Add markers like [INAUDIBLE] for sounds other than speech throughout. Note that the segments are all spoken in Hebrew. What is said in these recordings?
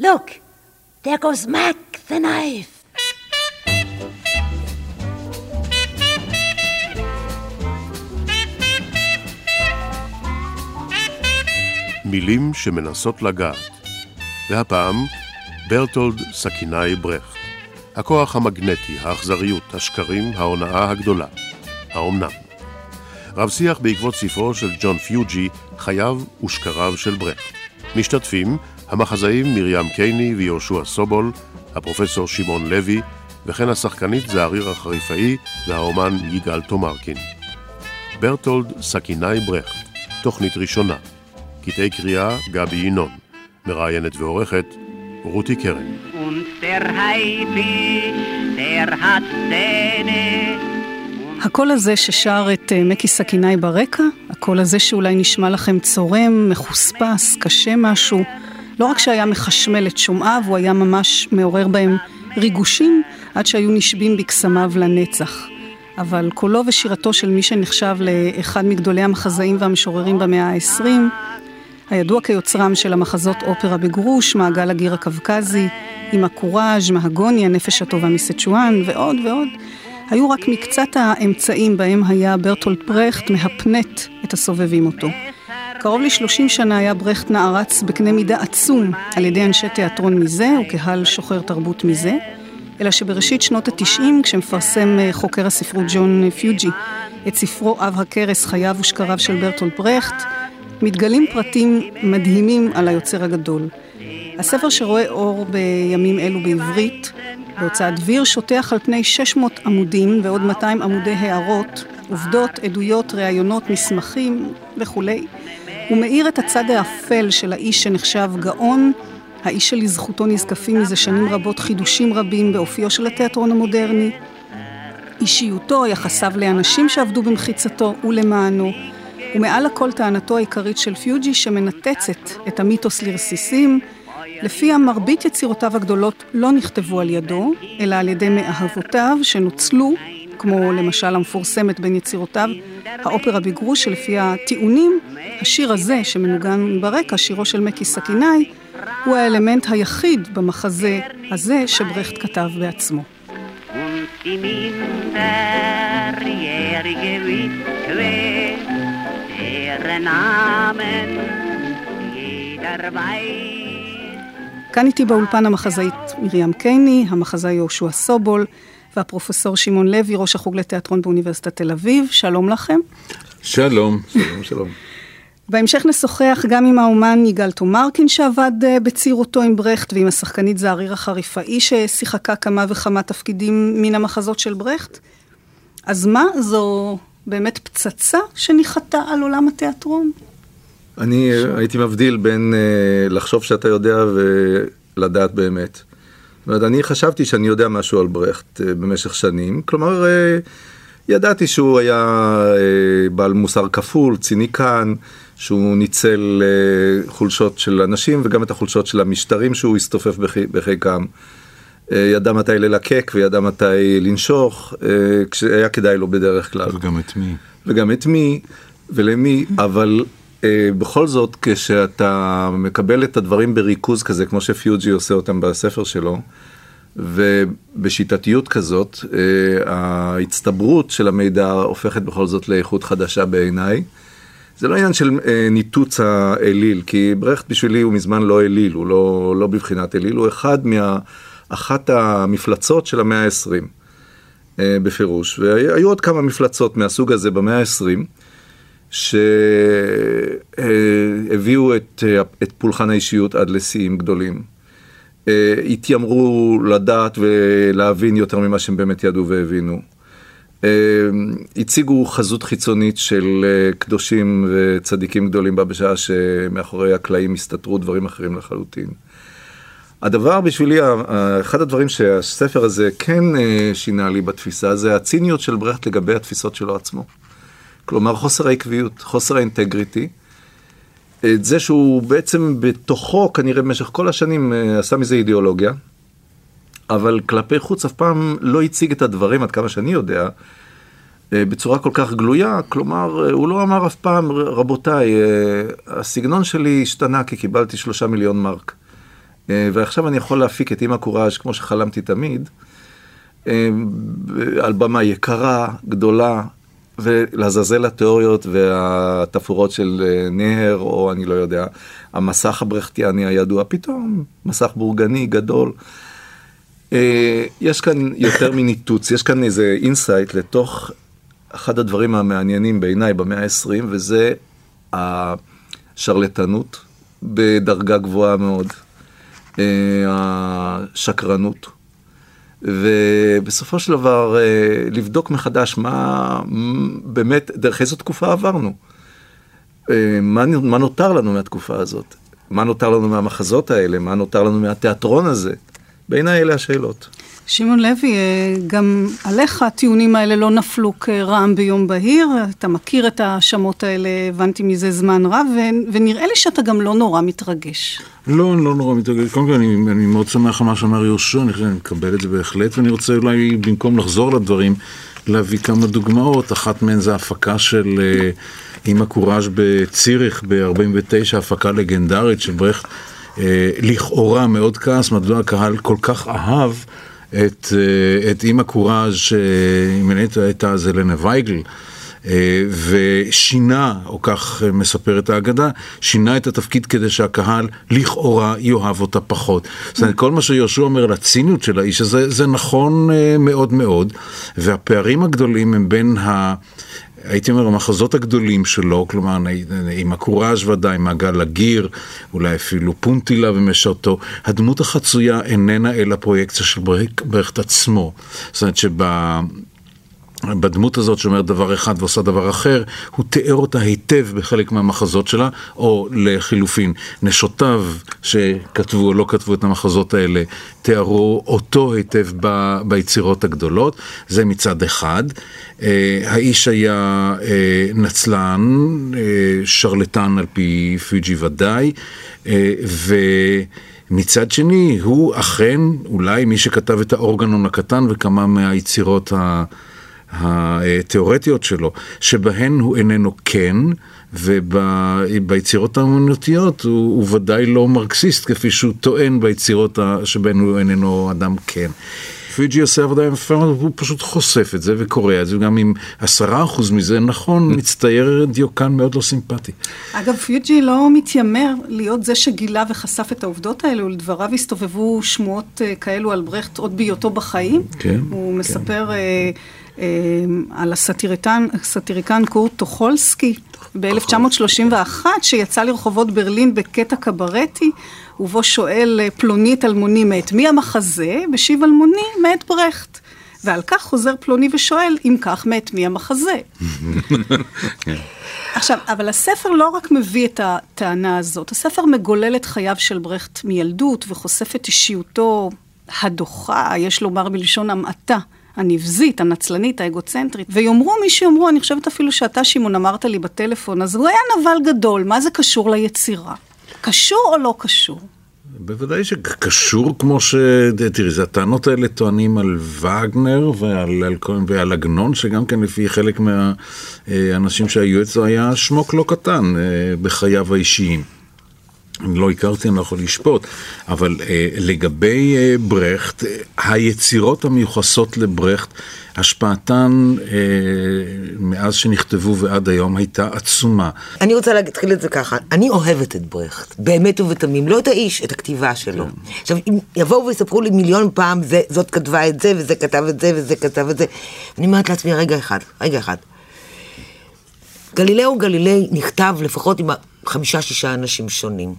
Look, there goes Mac the knife. מילים שמנסות לגעת. והפעם, ברטולד סכינאי ברכט. הכוח המגנטי, האכזריות, השקרים, ההונאה הגדולה. האומנם? רב שיח בעקבות ספרו של ג'ון פיוג'י, חייו ושקריו של ברכט. משתתפים המחזאים מרים קייני ויהושע סובול, הפרופסור שמעון לוי, וכן השחקנית זעריר החריפאי והאומן יגאל תומרקין. ברטולד סכינאי ברכט, תוכנית ראשונה. קטעי קריאה גבי ינון. מראיינת ועורכת רותי קרן. הקול הזה ששר את אה, מקי סכינאי ברקע, הקול הזה שאולי נשמע לכם צורם, מחוספס, קשה משהו, לא רק שהיה מחשמל את שומעיו, הוא היה ממש מעורר בהם ריגושים, עד שהיו נשבים בקסמיו לנצח. אבל קולו ושירתו של מי שנחשב לאחד מגדולי המחזאים והמשוררים במאה ה-20, הידוע כיוצרם של המחזות אופרה בגרוש, מעגל הגיר הקווקזי, עם הקוראז', מהגוני, הנפש הטובה מסצ'ואן ועוד ועוד, היו רק מקצת האמצעים בהם היה ברטולד ברכט מהפנט את הסובבים אותו. קרוב ל-30 שנה היה ברכט נערץ בקנה מידה עצום על ידי אנשי תיאטרון מזה וקהל שוחר תרבות מזה, אלא שבראשית שנות התשעים, כשמפרסם אה, חוקר הספרות ג'ון פיוג'י את ספרו אב הכרס, חייו ושקריו של ברטולד ברכט, מתגלים פרטים מדהימים על היוצר הגדול. הספר שרואה אור בימים אלו בעברית, בהוצאת דביר, שוטח על פני 600 עמודים ועוד 200 עמודי הערות, עובדות, עדויות, ראיונות, מסמכים וכולי. הוא מאיר את הצד האפל של האיש שנחשב גאון, האיש שלזכותו נזקפים מזה שנים רבות חידושים רבים באופיו של התיאטרון המודרני, אישיותו, יחסיו לאנשים שעבדו במחיצתו ולמענו, ומעל הכל טענתו העיקרית של פיוג'י שמנתצת את המיתוס לרסיסים, לפיה מרבית יצירותיו הגדולות לא נכתבו על ידו, אלא על ידי מאהבותיו שנוצלו, כמו למשל המפורסמת בין יצירותיו, האופרה בגרוש, שלפי הטיעונים, השיר הזה שמנוגן ברקע, שירו של מקי סכינאי, הוא האלמנט היחיד במחזה הזה שברכט כתב בעצמו. כאן איתי באולפן המחזאית מרים קייני, המחזאי יהושע סובול והפרופסור שמעון לוי, ראש החוג לתיאטרון באוניברסיטת תל אביב. שלום לכם. שלום, שלום, שלום. בהמשך נשוחח גם עם האומן יגאל תומרקין שעבד אה, בצעירותו עם ברכט ועם השחקנית זעריר החריפאי ששיחקה כמה וכמה תפקידים מן המחזות של ברכט. אז מה, זו באמת פצצה שניחתה על עולם התיאטרון? אני ש... הייתי מבדיל בין uh, לחשוב שאתה יודע ולדעת באמת. אומרת, אני חשבתי שאני יודע משהו על ברכט uh, במשך שנים, כלומר, uh, ידעתי שהוא היה uh, בעל מוסר כפול, ציניקן, שהוא ניצל חולשות של אנשים וגם את החולשות של המשטרים שהוא הסתופף בחיקם. ידע מתי ללקק וידע מתי לנשוך, כשהיה כדאי לו בדרך כלל. וגם את מי. וגם את מי ולמי, אבל בכל זאת, כשאתה מקבל את הדברים בריכוז כזה, כמו שפיוג'י עושה אותם בספר שלו, ובשיטתיות כזאת, uh, ההצטברות של המידע הופכת בכל זאת לאיכות חדשה בעיניי. זה לא עניין של uh, ניתוץ האליל, כי ברכט בשבילי הוא מזמן לא אליל, הוא לא, לא בבחינת אליל, הוא אחד מה... אחת המפלצות של המאה ה-20, uh, בפירוש. והיו עוד כמה מפלצות מהסוג הזה במאה ה-20. שהביאו את, את פולחן האישיות עד לשיאים גדולים. התיימרו לדעת ולהבין יותר ממה שהם באמת ידעו והבינו. הציגו חזות חיצונית של קדושים וצדיקים גדולים בה בשעה שמאחורי הקלעים הסתתרו דברים אחרים לחלוטין. הדבר בשבילי, אחד הדברים שהספר הזה כן שינה לי בתפיסה זה הציניות של ברכט לגבי התפיסות שלו עצמו. כלומר חוסר העקביות, חוסר האינטגריטי. את זה שהוא בעצם בתוכו כנראה במשך כל השנים אה, עשה מזה אידיאולוגיה, אבל כלפי חוץ אף פעם לא הציג את הדברים, עד כמה שאני יודע, אה, בצורה כל כך גלויה, כלומר, אה, הוא לא אמר אף פעם, רבותיי, הסגנון שלי השתנה כי קיבלתי שלושה מיליון מרק. ועכשיו אני יכול להפיק את אימא קוראז' כמו שחלמתי תמיד, על במה יקרה, גדולה, ולעזאזל התיאוריות והתפאורות של אה, נהר, או אני לא יודע, המסך הברכטיאני הידוע, פתאום מסך בורגני גדול. יש כאן יותר [LAUGHS] מניתוץ, יש כאן איזה insight לתוך אחד הדברים המעניינים בעיניי במאה ה-20, וזה השרלטנות בדרגה גבוהה מאוד, אה, השקרנות, ובסופו של דבר אה, לבדוק מחדש מה באמת, דרך איזו תקופה עברנו. אה, מה, מה נותר לנו מהתקופה הזאת? מה נותר לנו מהמחזות האלה? מה נותר לנו מהתיאטרון הזה? בעיניי אלה השאלות. שמעון לוי, אה, גם עליך הטיעונים האלה לא נפלו כרעם ביום בהיר, אתה מכיר את ההאשמות האלה, הבנתי מזה זמן רב, ונראה לי שאתה גם לא נורא מתרגש. לא, אני לא נורא מתרגש. קודם כל, אני, אני מאוד שמח על מה שאמר יהושע, אני, אני מקבל את זה בהחלט, ואני רוצה אולי, במקום לחזור לדברים, להביא כמה דוגמאות. אחת מהן זה הפקה של אה, אימא קוראז' בציריך ב-49, הפקה לגנדרית של ברכט. אה, לכאורה מאוד כעס, מדוע הקהל כל כך אהב את, אה, את אימא קוראז' שאימנית הייתה אז אלנה וייגל. אה, ושינה, או כך מספרת האגדה, שינה את התפקיד כדי שהקהל לכאורה יאהב אותה פחות. זאת אומרת, כל מה שיהושע אומר על הציניות של האיש הזה, זה נכון מאוד מאוד, והפערים הגדולים הם בין ה... הייתי אומר, המחזות הגדולים שלו, כלומר, עם הקוראז' ודאי, מעגל הגיר, אולי אפילו פונטילה ומשרתו, הדמות החצויה איננה אלא פרויקציה של ברכט עצמו. זאת אומרת שב... בדמות הזאת שאומרת דבר אחד ועושה דבר אחר, הוא תיאר אותה היטב בחלק מהמחזות שלה, או לחילופין, נשותיו שכתבו או לא כתבו את המחזות האלה, תיארו אותו היטב ב, ביצירות הגדולות, זה מצד אחד. אה, האיש היה אה, נצלן, אה, שרלטן על פי פיג'י ודאי, ו... מצד שני, הוא אכן אולי מי שכתב את האורגנון הקטן וכמה מהיצירות ה... התיאורטיות שלו, שבהן הוא איננו כן, וביצירות האמנותיות הוא, הוא ודאי לא מרקסיסט, כפי שהוא טוען ביצירות שבהן הוא איננו אדם כן. פיג'י עושה עבודה יפה הוא פשוט חושף את זה וקורא את זה, וגם אם עשרה אחוז מזה נכון, [LAUGHS] מצטייר דיוקן מאוד לא סימפטי. אגב, פיג'י לא מתיימר להיות זה שגילה וחשף את העובדות האלו, ולדבריו הסתובבו שמועות אה, כאלו על ברכט עוד בהיותו בחיים. כן. הוא כן. מספר... אה, על הסאטיריקן קורט טוחולסקי ב-1931, שיצא לרחובות ברלין בקטע קברטי, ובו שואל אה, פלוני את אלמוני מאת מי המחזה? בשיב אלמוני מאת ברכט. ועל כך חוזר פלוני ושואל, אם כך, מאת מי המחזה? [LAUGHS] עכשיו, אבל הספר לא רק מביא את הטענה הזאת, הספר מגולל את חייו של ברכט מילדות וחושף את אישיותו הדוחה, יש לומר בלשון המעטה, הנבזית, הנצלנית, האגוצנטרית, ויאמרו מי שיאמרו, אני חושבת אפילו שאתה, שמעון, אמרת לי בטלפון, אז הוא היה נבל גדול, מה זה קשור ליצירה? קשור או לא קשור? בוודאי שקשור כמו ש... תראי, זה הטענות האלה טוענים על וגנר ועל, על, ועל עגנון, שגם כן לפי חלק מהאנשים שהיו אצלו היה שמוק לא קטן אה, בחייו האישיים. אני לא הכרתי, אני לא יכול לשפוט, אבל אה, לגבי אה, ברכט, אה, היצירות המיוחסות לברכט, השפעתן אה, מאז שנכתבו ועד היום הייתה עצומה. אני רוצה להתחיל את זה ככה, אני אוהבת את ברכט, באמת ובתמים, לא את האיש, את הכתיבה שלו. כן. עכשיו, אם יבואו ויספרו לי מיליון פעם, זה, זאת כתבה את זה, וזה כתב את זה, וזה כתב את זה, אני אומרת לעצמי, רגע אחד, רגע אחד. גלילאו גלילי נכתב לפחות עם חמישה-שישה אנשים שונים.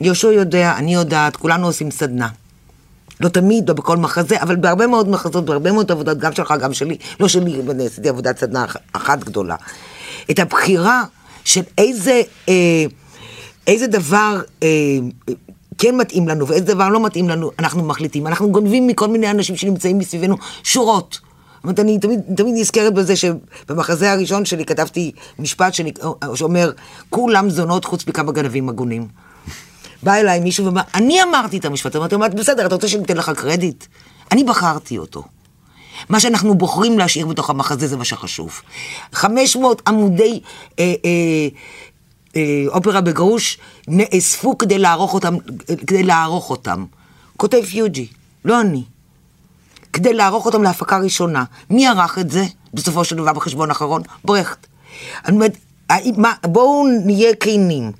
יהושע יודע, אני יודעת, כולנו עושים סדנה. לא תמיד, לא בכל מחזה, אבל בהרבה מאוד מחזות, בהרבה מאוד עבודות, גם שלך, גם שלי, לא שלי, אני עשיתי עבודת סדנה אחת גדולה. את הבחירה של איזה, אה, איזה דבר אה, כן מתאים לנו ואיזה דבר לא מתאים לנו, אנחנו מחליטים. אנחנו גונבים מכל מיני אנשים שנמצאים מסביבנו שורות. אומרת, אני תמיד, תמיד נזכרת בזה שבמחזה הראשון שלי כתבתי משפט שלי, שאומר, כולם זונות חוץ מכמה גנבים הגונים. בא אליי מישהו ואומר, אני אמרתי את המשפט, אמרתי, בסדר, אתה רוצה שאני אתן לך קרדיט? אני בחרתי אותו. מה שאנחנו בוחרים להשאיר בתוך המחזה זה מה שחשוב. 500 עמודי אה, אה, אה, אופרה בגרוש נאספו כדי לערוך אותם, כדי לערוך אותם. כותב יוג'י, לא אני. כדי לערוך אותם להפקה ראשונה. מי ערך את זה, בסופו של דבר, בחשבון האחרון? ברכט. אני אומרת, בואו נהיה כנים.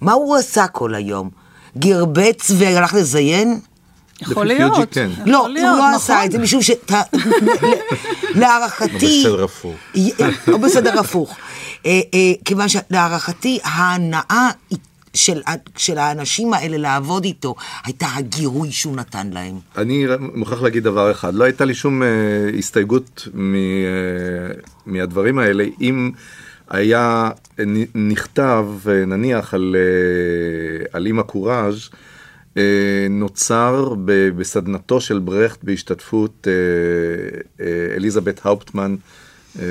מה הוא עשה כל היום? גרבץ והלך לזיין? יכול להיות. כן. לא, יכול הוא להיות, לא נכון. עשה את זה משום ש... להערכתי... בסדר הפוך. או בסדר הפוך. אה, אה, כיוון שלהערכתי ההנאה של, של האנשים האלה לעבוד איתו הייתה הגירוי שהוא נתן להם. אני מוכרח להגיד דבר אחד, לא הייתה לי שום אה, הסתייגות מ, אה, מהדברים האלה, אם היה נכתב, אה, נניח, על, אה, על אימא קוראז', אה, נוצר ב, בסדנתו של ברכט בהשתתפות אה, אה, אליזבת האופטמן. אה,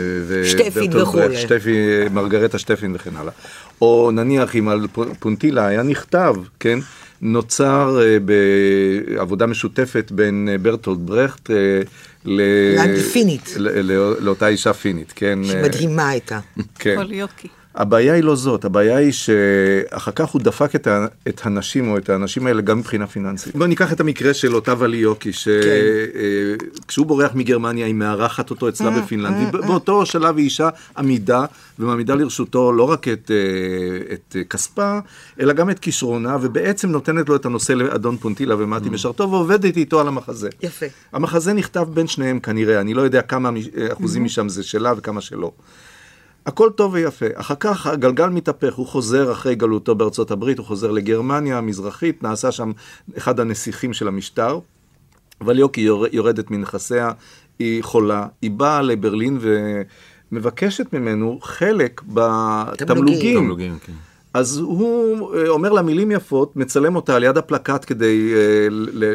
שטפין וכולי. שטפי, מרגרטה שטפין וכן הלאה. או נניח אם על פונטילה היה נכתב, כן, נוצר אה, בעבודה משותפת בין אה, ברטולד ברכט ל... לאותה אישה פינית, כן. שמדהימה הייתה. כן. כי. הבעיה היא לא זאת, הבעיה היא שאחר כך הוא דפק את, ה, את הנשים או את האנשים האלה גם מבחינה פיננסית. בוא ניקח את המקרה של אותה וליוקי, שכשהוא בורח מגרמניה היא מארחת אותו אצלה בפינלנד, והיא באותו שלב היא אישה עמידה ומעמידה לרשותו לא רק את, אה, את אה, כספה, אלא גם את כישרונה, ובעצם נותנת לו את הנושא לאדון פונטילה ומתי משרתו ועובדת איתו על המחזה. יפה. המחזה נכתב בין שניהם כנראה, אני לא יודע כמה אחוזים משם זה שלה וכמה שלא. הכל טוב ויפה. אחר כך הגלגל מתהפך, הוא חוזר אחרי גלותו בארצות הברית, הוא חוזר לגרמניה המזרחית, נעשה שם אחד הנסיכים של המשטר. אבל יוקי יור- יורדת מנכסיה, היא חולה, היא באה לברלין ומבקשת ממנו חלק בתמלוגים. תמלוגים, כן. אז הוא אה, אומר לה מילים יפות, מצלם אותה על יד הפלקט כדי אה,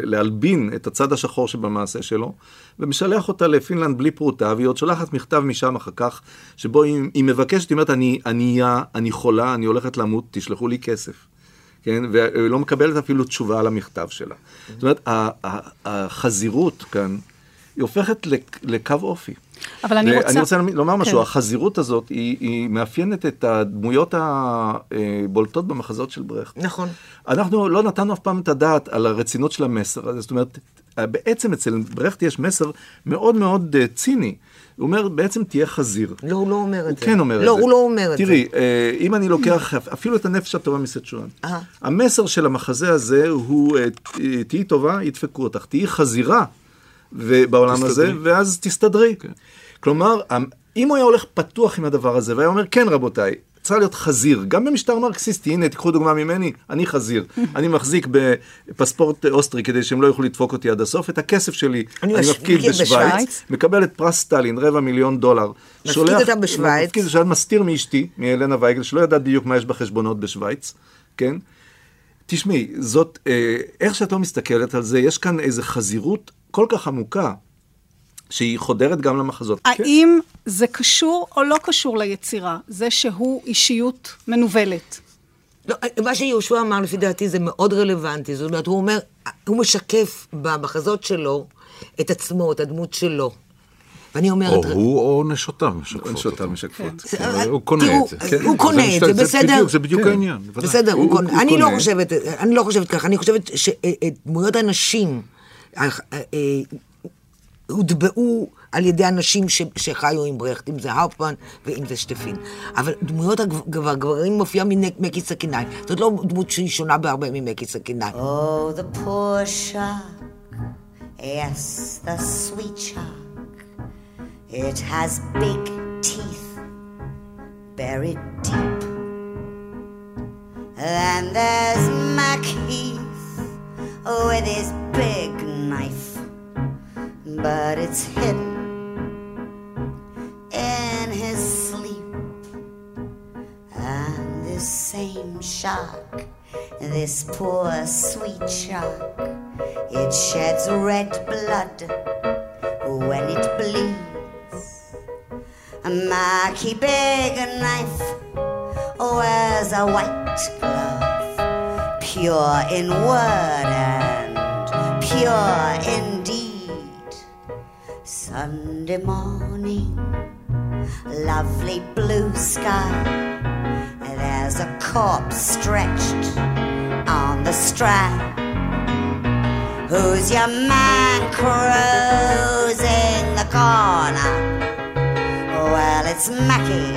להלבין את הצד השחור שבמעשה שלו, ומשלח אותה לפינלנד בלי פרוטה, והיא עוד שולחת מכתב משם אחר כך, שבו היא, היא מבקשת, היא אומרת, אני ענייה, אני חולה, אני הולכת למות, תשלחו לי כסף. כן, והיא לא מקבלת אפילו תשובה על המכתב שלה. זאת אומרת, החזירות כאן, היא הופכת לק- לקו אופי. אבל אני רוצה- אני רוצה לומר משהו, כן. החזירות הזאת היא, היא מאפיינת את הדמויות הבולטות במחזות של ברכט. נכון. אנחנו לא נתנו אף פעם את הדעת על הרצינות של המסר הזה, זאת אומרת, בעצם אצל ברכט יש מסר מאוד מאוד אה, ציני. הוא אומר, בעצם תהיה חזיר. לא, הוא לא אומר את הוא זה. כן אומר את זה. לא, הוא לא אומר את זה. תראי, אה, אם אני לוקח אפילו את הנפש הטובה מסצ'ואן, אה. המסר של המחזה הזה הוא, תהיי טובה, ידפקו אותך, תהיי חזירה בעולם הזה. ואז תסתדרי. כלומר, המ- אם הוא היה הולך פתוח עם הדבר הזה, והיה אומר, כן רבותיי, צריך להיות חזיר, גם במשטר מרקסיסטי, הנה, תיקחו דוגמה ממני, אני חזיר. [LAUGHS] אני מחזיק בפספורט אוסטרי כדי שהם לא יוכלו לדפוק אותי עד הסוף, את הכסף שלי אני אני מפקיד בשוויץ. מקבל את פרס סטלין, רבע מיליון דולר. מפקיד אותם בשוויץ. מפקיד, שאת מסתיר מאשתי, מאלנה וייגל, שלא יודעת בדיוק מה יש בחשבונות בשוויץ, כן? תשמעי, זאת, אה, איך שאת לא מסתכלת על זה, יש כאן איזו חזירות כל כך עמוקה, שהיא חודרת גם למחזות. כן. האם זה קשור או לא קשור ליצירה? זה שהוא אישיות מנוולת. לא, מה שיהושע אמר לפי דעתי זה מאוד רלוונטי, זאת אומרת, הוא אומר, הוא משקף במחזות שלו את עצמו, את הדמות שלו. ואני אומרת, או הוא או נשותיו משקפות נשותיו. משקפות. זה- אבל הוא קונה את זה. כן. הוא קונה את זה, בסדר. זה בדיוק כן. העניין. בסדר, הוא קונה. אני לא. חושבת, אני לא חושבת ככה, אני חושבת שדמויות הנשים אה, אה, הוטבעו על ידי אנשים ש- שחיו עם ברכט, אם זה האופמן ואם זה שטפין. אבל דמויות הגב- הגברים מופיעה ממקי סכינאי. זאת לא דמות שהיא שונה בהרבה ממקי סכינאי. Oh, the poor shark. Yes, the sweet shark. It has big teeth buried deep. Then there's Mac with his big knife, but it's hidden in his sleep. And this same shark, this poor sweet shark, it sheds red blood when it bleeds. A Marky big knife wears a white glove, pure in word and pure in. Sunday morning, lovely blue sky. There's a corpse stretched on the strand. Who's your man cruising the corner? Well, it's Mackie,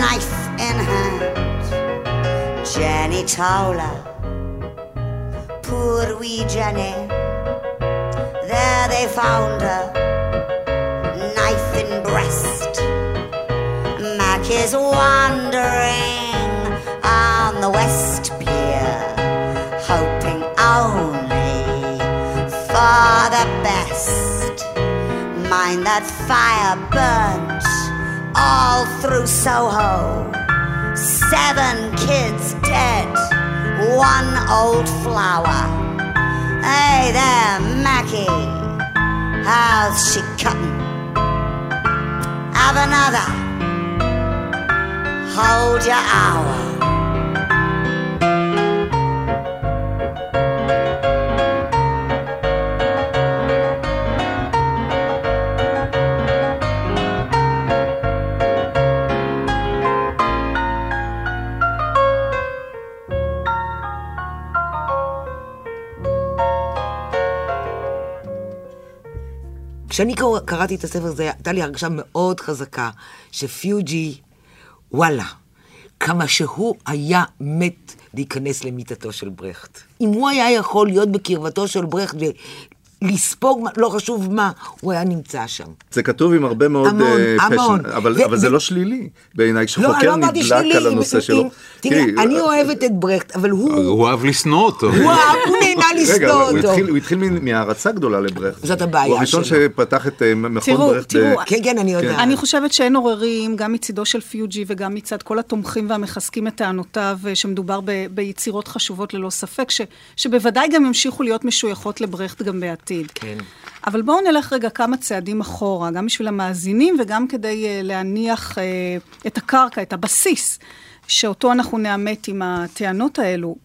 knife in hand. Jenny Towler, poor wee Jenny. There they found her, is wandering on the West Pier, hoping only for the best. Mind that fire burnt all through Soho. Seven kids dead, one old flower. Hey there, Mackie, how's she cutting? Have another. Hold your hour. כשאני קרא- קראתי את הספר הזה, הייתה לי הרגשה מאוד חזקה שפיוג'י, וואלה, כמה שהוא היה מת להיכנס למיטתו של ברכט. אם הוא היה יכול להיות בקרבתו של ברכט ולספוג, מה- לא חשוב מה, הוא היה נמצא שם. זה כתוב עם הרבה מאוד המון, אה, המון. passion, אבל, ו- אבל זה ו- לא שלילי בעיניי, לא, כשחוקר לא נדלק שלי, על הנושא שלו. אם- תראה, אני אוהבת את ברכט, אבל הוא, הוא אהב לשנוא אותו. הוא אהב, הוא נהנה רגע, לשנוא אותו. התחיל, הוא התחיל מ- מהערצה גדולה לברכט. זאת הבעיה הוא הראשון שלו. שפתח את אה, מכון תראו, ברכט. תראו, ב- כן, כן, אני יודעת. אני חושבת שאין עוררים, גם מצידו של פיוג'י וגם מצד כל התומכים והמחזקים את טענותיו, אה, שמדובר ביצירות חשובות ללא ספק, שבוודאי גם ימשיכו להיות משויכות לברכט גם בעתיד. כן. אבל בואו נלך רגע כמה צעדים אחורה, גם בשביל המאזינים וגם כדי uh, להניח uh, את הקרקע, את הבסיס, שאותו אנחנו נאמת עם הטענות האלו.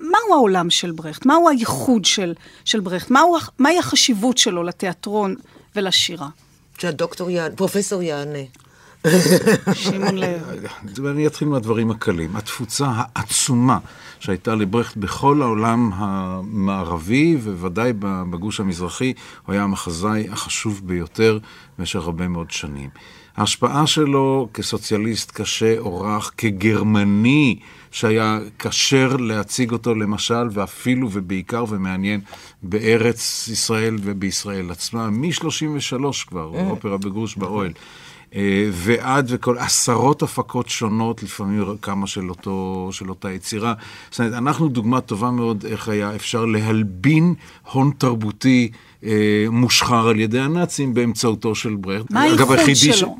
מהו העולם של ברכט? מהו הייחוד של, של ברכט? מהו, מהי החשיבות שלו לתיאטרון ולשירה? שהדוקטור יענה, פרופסור יענה. שמעון לב. [LAUGHS] ואני אתחיל מהדברים הקלים. התפוצה העצומה שהייתה לברכט בכל העולם המערבי, ובוודאי בגוש המזרחי, הוא היה המחזאי החשוב ביותר במשך הרבה מאוד שנים. ההשפעה שלו כסוציאליסט קשה או רך, כגרמני, שהיה כשר להציג אותו למשל, ואפילו ובעיקר ומעניין בארץ ישראל ובישראל עצמה, מ-33 כבר, אופרה בגרוש באוהל. אה, ועד וכל עשרות הפקות שונות, לפעמים כמה של, אותו, של אותה יצירה. זאת אומרת, אנחנו דוגמה טובה מאוד איך היה אפשר להלבין הון תרבותי אה, מושחר על ידי הנאצים באמצעותו של ברכט. מה הייחוד שלו?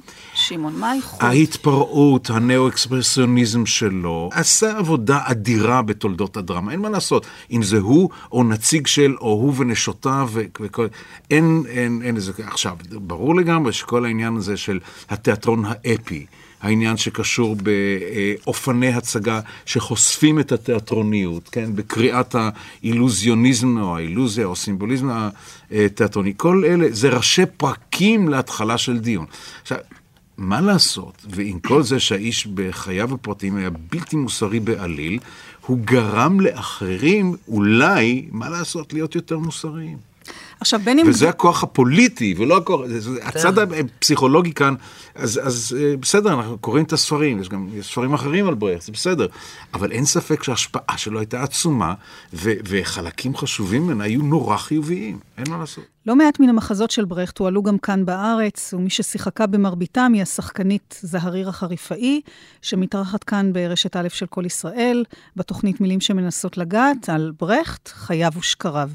שמעון, מה הייחוד? ההתפרעות, הנאו-אקספרסיוניזם שלו, עשה עבודה אדירה בתולדות הדרמה, אין מה לעשות. אם זה הוא, או נציג של, או הוא ונשותיו, וכל... אין, אין, אין איזה... עכשיו, ברור לגמרי שכל העניין הזה של התיאטרון האפי, העניין שקשור באופני הצגה שחושפים את התיאטרוניות, כן? בקריאת האילוזיוניזם או האילוזיה או הסימבוליזם התיאטרוני, כל אלה זה ראשי פרקים להתחלה של דיון. עכשיו, מה לעשות, ועם כל זה שהאיש בחייו הפרטיים היה בלתי מוסרי בעליל, הוא גרם לאחרים אולי, מה לעשות, להיות יותר מוסריים. עכשיו, בין אם... וזה הכוח הפוליטי, ולא הכוח, זה- הצד הפסיכולוגי כאן, אז, אז אה, בסדר, אנחנו קוראים את הספרים, יש גם יש ספרים אחרים על ברכט, זה בסדר, אבל אין ספק שההשפעה שלו הייתה עצומה, ו, וחלקים חשובים ממנה היו נורא חיוביים, אין מה לעשות. לא מעט מן המחזות של ברכט הועלו גם כאן בארץ, ומי ששיחקה במרביתם היא השחקנית זהריר החריפאי, שמתארחת כאן ברשת א' של כל ישראל, בתוכנית מילים שמנסות לגעת, על ברכט, חייו ושקריו.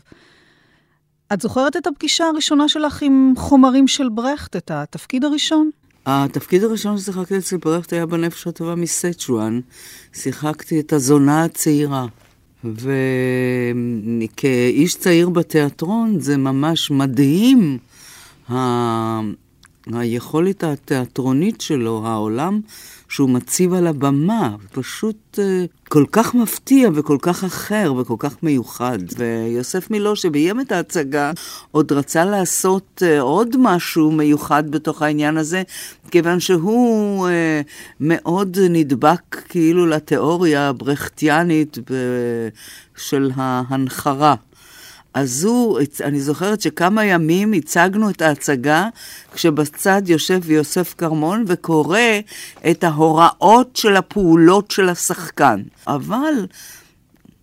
את זוכרת את הפגישה הראשונה שלך עם חומרים של ברכט, את התפקיד הראשון? התפקיד הראשון ששיחקתי אצל ברכט היה בנפש הטובה מסצ'ואן. שיחקתי את הזונה הצעירה. וכאיש צעיר בתיאטרון זה ממש מדהים היכולת התיאטרונית שלו, העולם שהוא מציב על הבמה, פשוט אה, כל כך מפתיע וכל כך אחר וכל כך מיוחד. ויוסף מילו, שביים את ההצגה, עוד רצה לעשות אה, עוד משהו מיוחד בתוך העניין הזה, כיוון שהוא אה, מאוד נדבק כאילו לתיאוריה הברכטיאנית של ההנחרה. אז הוא, אני זוכרת שכמה ימים הצגנו את ההצגה, כשבצד יושב יוסף כרמון וקורא את ההוראות של הפעולות של השחקן. אבל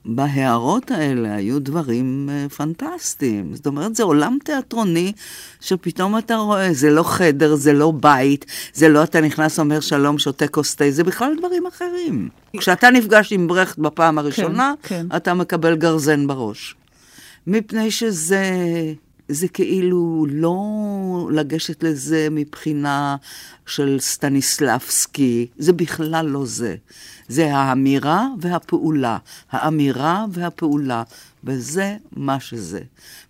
בהערות האלה היו דברים uh, פנטסטיים. זאת אומרת, זה עולם תיאטרוני שפתאום אתה רואה, זה לא חדר, זה לא בית, זה לא אתה נכנס, אומר שלום, שותה כוס תה, זה בכלל דברים אחרים. כשאתה נפגש עם ברכט בפעם הראשונה, כן, כן. אתה מקבל גרזן בראש. מפני שזה זה כאילו לא לגשת לזה מבחינה של סטניסלבסקי, זה בכלל לא זה. זה האמירה והפעולה, האמירה והפעולה, וזה מה שזה.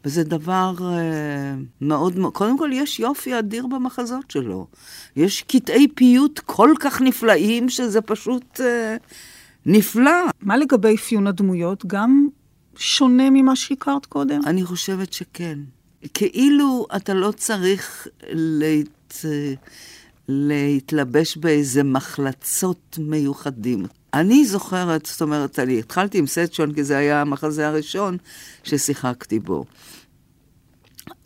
וזה דבר אה, מאוד, קודם כל יש יופי אדיר במחזות שלו. יש קטעי פיוט כל כך נפלאים שזה פשוט אה, נפלא. מה לגבי אפיון הדמויות? גם שונה ממה שהכרת קודם? אני חושבת שכן. כאילו אתה לא צריך להת... להתלבש באיזה מחלצות מיוחדים. אני זוכרת, זאת אומרת, אני התחלתי עם סטשון, כי זה היה המחזה הראשון ששיחקתי בו.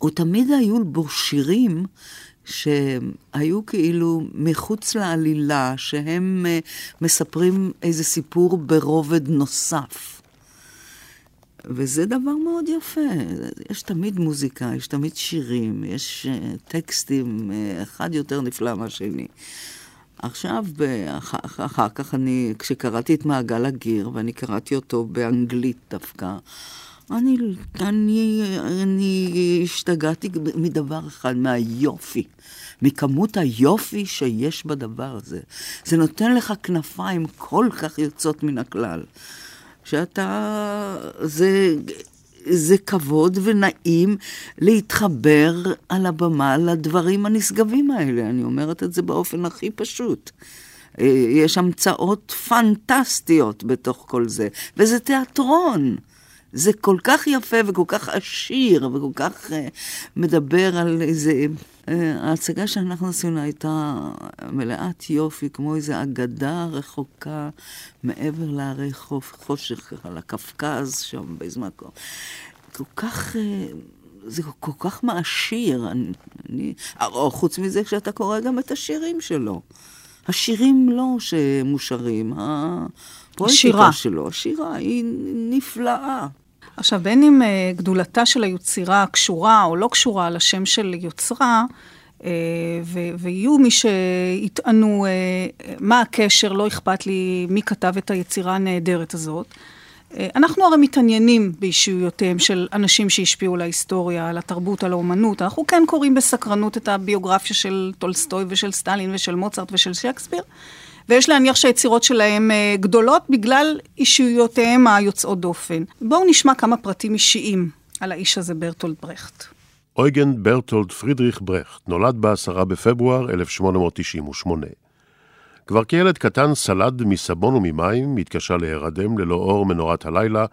ותמיד היו בו שירים שהיו כאילו מחוץ לעלילה, שהם אה, מספרים איזה סיפור ברובד נוסף. וזה דבר מאוד יפה. יש תמיד מוזיקה, יש תמיד שירים, יש uh, טקסטים, uh, אחד יותר נפלא מהשני. עכשיו, אחר, אחר כך אני, כשקראתי את מעגל הגיר, ואני קראתי אותו באנגלית דווקא, אני, אני, אני השתגעתי מדבר אחד, מהיופי. מכמות היופי שיש בדבר הזה. זה נותן לך כנפיים כל כך יוצאות מן הכלל. שאתה... זה, זה כבוד ונעים להתחבר על הבמה לדברים הנשגבים האלה. אני אומרת את זה באופן הכי פשוט. אה, יש המצאות פנטסטיות בתוך כל זה, וזה תיאטרון. זה כל כך יפה וכל כך עשיר וכל כך uh, מדבר על איזה... Uh, ההצגה שאנחנו עשינו הייתה מלאת יופי, כמו איזו אגדה רחוקה מעבר להרי חוף, חושך, על הקפקז שם באיזה מקום. כל כך... Uh, זה כל כך מעשיר, אני, אני, או חוץ מזה כשאתה קורא גם את השירים שלו. השירים לא שמושרים, הפואטיקה שלו, השירה היא נפלאה. עכשיו, בין אם uh, גדולתה של היצירה קשורה או לא קשורה לשם של יוצרה, uh, ו- ויהיו מי שיטענו uh, מה הקשר, לא אכפת לי מי כתב את היצירה הנהדרת הזאת. אנחנו הרי מתעניינים באישיויותיהם של אנשים שהשפיעו על ההיסטוריה, על התרבות, על האומנות. אנחנו כן קוראים בסקרנות את הביוגרפיה של טולסטוי ושל סטלין ושל מוצרט ושל שייקספיר. ויש להניח שהיצירות שלהם אה, גדולות בגלל אישיויותיהם היוצאות דופן. בואו נשמע כמה פרטים אישיים על האיש הזה, ברטולד ברכט. אויגן ברטולד פרידריך ברכט נולד ב-10 בפברואר 1898. כבר כילד קטן סלד מסבון וממים, התקשה להירדם ללא אור מנורת הלילה,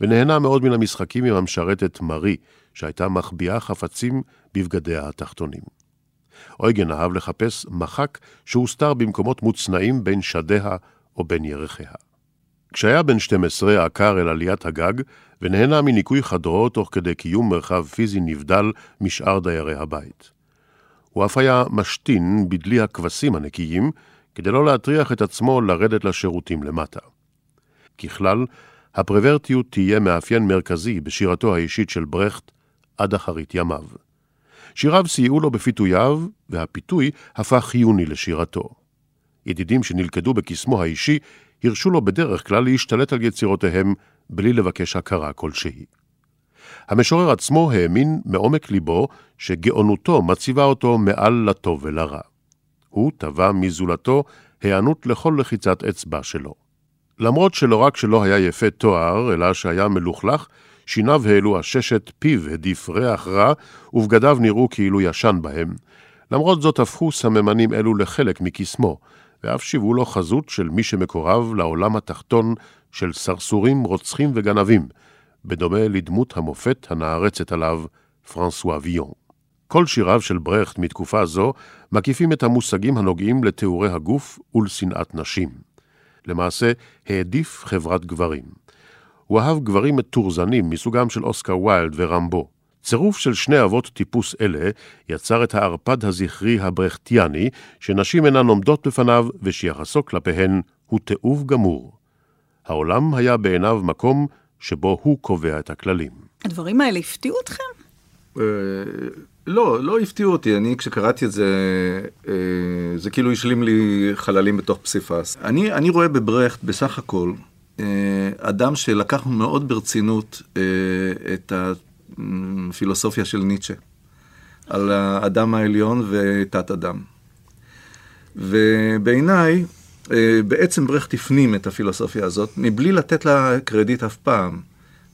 ונהנה מאוד מן המשחקים עם המשרתת מארי, שהייתה מחביאה חפצים בבגדיה התחתונים. אויגן אהב לחפש מחק שהוסתר במקומות מוצנעים בין שדיה או בין ירחיה. כשהיה בן 12 עקר אל עליית הגג, ונהנה מניקוי חדרו תוך כדי קיום מרחב פיזי נבדל משאר דיירי הבית. הוא אף היה משתין בדלי הכבשים הנקיים, כדי לא להטריח את עצמו לרדת לשירותים למטה. ככלל, הפרוורטיות תהיה מאפיין מרכזי בשירתו האישית של ברכט עד אחרית ימיו. שיריו סייעו לו בפיתוייו, והפיתוי הפך חיוני לשירתו. ידידים שנלכדו בקסמו האישי הרשו לו בדרך כלל להשתלט על יצירותיהם בלי לבקש הכרה כלשהי. המשורר עצמו האמין מעומק ליבו שגאונותו מציבה אותו מעל לטוב ולרע. הוא תבע מזולתו היענות לכל לחיצת אצבע שלו. למרות שלא רק שלא היה יפה תואר, אלא שהיה מלוכלך, שיניו העלו עששת, פיו הדיף ריח רע, ובגדיו נראו כאילו ישן בהם. למרות זאת הפכו סממנים אלו לחלק מקסמו, ואף שיוו לו חזות של מי שמקורב לעולם התחתון של סרסורים, רוצחים וגנבים, בדומה לדמות המופת הנערצת עליו, פרנסואה ויון. כל שיריו של ברכט מתקופה זו מקיפים את המושגים הנוגעים לתיאורי הגוף ולשנאת נשים. למעשה, העדיף חברת גברים. הוא אהב גברים מתורזנים מסוגם של אוסקר ויילד ורמבו. צירוף של שני אבות טיפוס אלה יצר את הערפד הזכרי הברכטיאני, שנשים אינן עומדות בפניו ושיחסו כלפיהן הוא תיעוב גמור. העולם היה בעיניו מקום שבו הוא קובע את הכללים. הדברים האלה הפתיעו אתכם? אה, לא, לא הפתיעו אותי. אני, כשקראתי את זה, אה, זה כאילו השלים לי חללים בתוך פסיפס. אני, אני רואה בברכט, בסך הכל, אדם שלקח מאוד ברצינות את הפילוסופיה של ניטשה, על האדם העליון ותת-אדם. ובעיניי, בעצם ברכט הפנים את הפילוסופיה הזאת, מבלי לתת לה קרדיט אף פעם.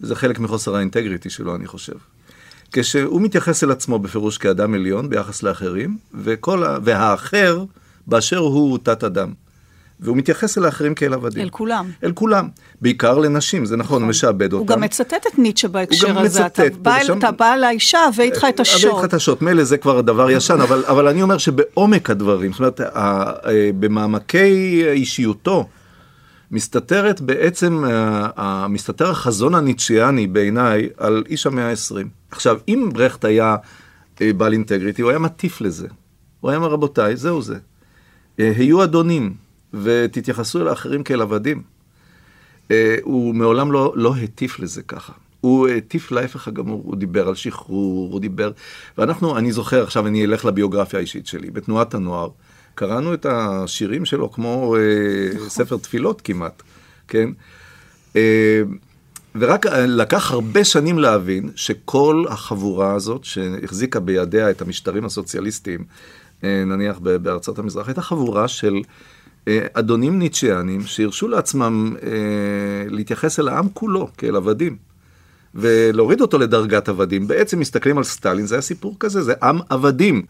וזה חלק מחוסר האינטגריטי שלו, אני חושב. כשהוא מתייחס אל עצמו בפירוש כאדם עליון ביחס לאחרים, וכל ה... והאחר באשר הוא תת-אדם. והוא מתייחס אל האחרים כאל עבדים. אל כולם. אל כולם. בעיקר לנשים, זה נכון, הוא משעבד אותם. הוא גם מצטט את ניטשה בהקשר הוא גם הזה. מצטט. אתה בא, ושם... אתה בא לאישה, הבא איתך את הבא השוט. איתך את השוט, מילא זה כבר דבר ישן, אבל, אבל אני אומר שבעומק הדברים, זאת אומרת, ה- ה- במעמקי אישיותו, מסתתרת בעצם, מסתתר החזון הניטשיאני בעיניי על איש המאה ה-20. עכשיו, אם ברכט היה אה, בעל אינטגריטי, הוא היה מטיף לזה. הוא היה אומר, רבותיי, זהו זה. אה, היו אדונים, ותתייחסו אל האחרים כאל עבדים. אה, הוא מעולם לא, לא הטיף לזה ככה. הוא הטיף להפך הגמור, הוא דיבר על שחרור, הוא דיבר... ואנחנו, אני זוכר, עכשיו אני אלך לביוגרפיה האישית שלי, בתנועת הנוער, קראנו את השירים שלו כמו אה, ספר תפילות כמעט, כן? אה, ורק לקח הרבה שנים להבין שכל החבורה הזאת שהחזיקה בידיה את המשטרים הסוציאליסטיים, נניח בארצות המזרח, הייתה חבורה של אדונים ניטשיאנים שהרשו לעצמם אה, להתייחס אל העם כולו כאל עבדים. ולהוריד אותו לדרגת עבדים. בעצם מסתכלים על סטלין, זה היה סיפור כזה, זה עם עבדים.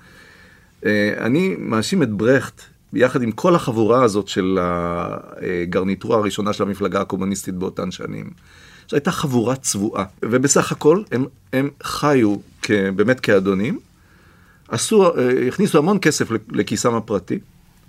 אה, אני מאשים את ברכט, יחד עם כל החבורה הזאת של הגרניטורה הראשונה של המפלגה הקומוניסטית באותן שנים. זו הייתה חבורה צבועה, ובסך הכל הם, הם חיו כ, באמת כאדונים, עשו, אה, הכניסו המון כסף לכיסם הפרטי,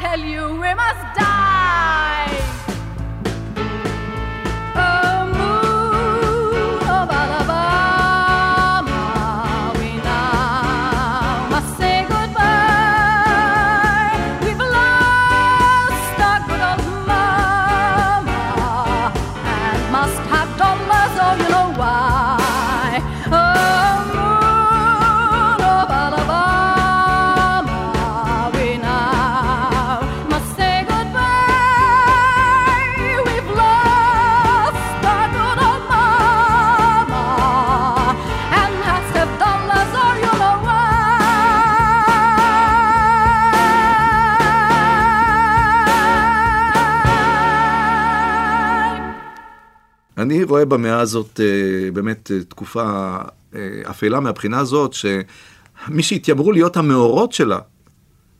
tell you we must die. אני רואה במאה הזאת אה, באמת אה, תקופה אה, אפלה מהבחינה הזאת, שמי שהתיימרו להיות המאורות שלה,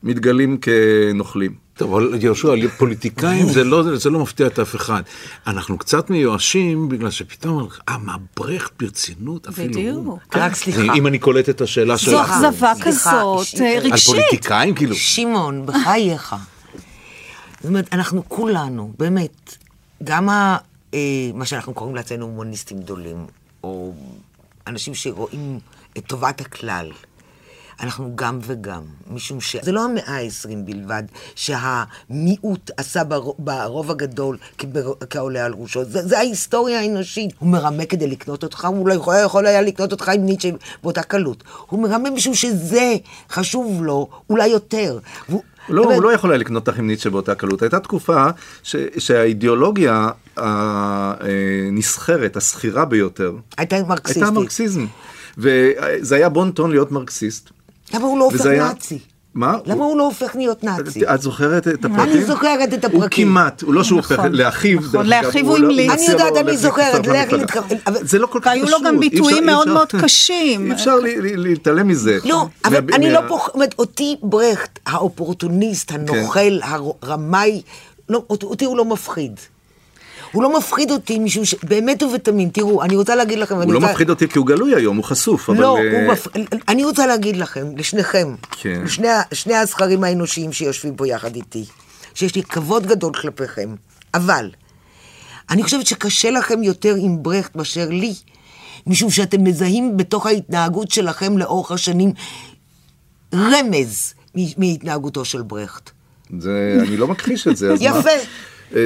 מתגלים כנוכלים. טוב, אבל יהושע, פוליטיקאים זה לא, זה לא מפתיע את אף אחד. אנחנו קצת מיואשים בגלל שפתאום, אה, מה, ברכט ברצינות? אפילו בדיוק. הוא. רק סליחה. אם אני קולט את השאלה שלך. זו אכזבה כזאת אה, על רגשית. פוליטיקאים, כאילו. שמעון, בחייך. זאת אומרת, אנחנו כולנו, באמת, גם ה, מה שאנחנו קוראים לעצמנו הומניסטים גדולים, או אנשים שרואים את טובת הכלל, אנחנו גם וגם, משום שזה לא המאה ה-20 בלבד, שהמיעוט עשה ברוב, הגדול כעולה על ראשו, זה, זה ההיסטוריה האנושית. הוא מרמה כדי לקנות אותך, הוא לא יכול, יכול היה לקנות אותך עם ניטשה באותה קלות. הוא מרמה משום שזה חשוב לו, אולי יותר. והוא, לא, אבל- הוא לא יכול היה לקנות עם ניטשה באותה קלות. הייתה תקופה ש, שהאידיאולוגיה הנסחרת, השכירה ביותר, הייתה מרקסיסטית. הייתה מרקסיזם. וזה היה בון טון להיות מרקסיסט. למה הוא לא הופך היה- נאצי? מה? למה הוא לא הופך להיות נאצי? את זוכרת את הפרקים? אני זוכרת את הוא הפרקים. כמעט, הוא לא שהוא הופך נכון, לאחיו, נכון, לאחיו הוא לא- המליץ. מציע אני יודעת, אני זוכרת, לך. להתקרב- זה לא כל כך והיו פשוט. לו גם ביטויים מאוד מאוד קשים. אי אפשר להתעלם מזה. לא, אבל אני לא פוח... זאת אומרת, אותי ברכט, האופורטוניסט, הנוכל, הרמאי, לא, אותי הוא לא מפחיד. הוא לא מפחיד אותי משום ש... באמת ובתמים, תראו, אני רוצה להגיד לכם, הוא לא רוצה... מפחיד אותי כי הוא גלוי היום, הוא חשוף, אבל... לא, אה, הוא מפ... אני רוצה להגיד לכם, לשניכם, כן. לשני שני הזכרים האנושיים שיושבים פה יחד איתי, שיש לי כבוד גדול כלפיכם, אבל אני חושבת שקשה לכם יותר עם ברכט מאשר לי, משום שאתם מזהים בתוך ההתנהגות שלכם לאורך השנים רמז מהתנהגותו של ברכט. זה, אני לא מכחיש את זה, אז [LAUGHS] מה? יפה. אה,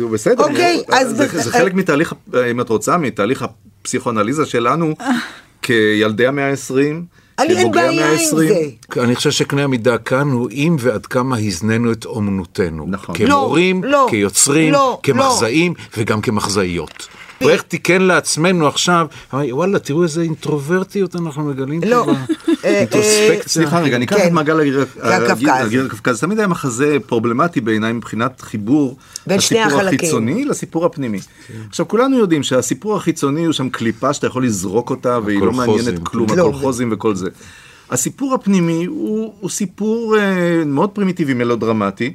ובסדר, אוקיי, אני- אז זה, בח- זה חלק מתהליך, אם את רוצה, מתהליך הפסיכואנליזה שלנו כילדי המאה ה-20, אני אין בעיה עם זה. אני חושב שקנה המידה כאן הוא אם ועד כמה הזננו את אומנותנו. נכון. כמורים, לא, לא, כיוצרים, לא, כמחזאים וגם כמחזאיות. ואיך תיקן לעצמנו עכשיו, אמר, וואלה, תראו איזה אינטרוברטיות אנחנו מגלים לא. פה [LAUGHS] אה, באינטרוספקציה. סליחה רגע, אני אקח כן. את מעגל הגיר הקווקז. תמיד היה מחזה פרובלמטי בעיניי מבחינת חיבור בין שני הסיפור. החיצוני לסיפור הפנימי. עכשיו כולנו יודעים שהסיפור החיצוני הוא שם קליפה שאתה יכול לזרוק אותה והיא לא. מעניינת כלום, לא. הקולחוזים וכל זה. הסיפור הפנימי הוא, הוא סיפור אה, מאוד פרימיטיבי מלודרמטי.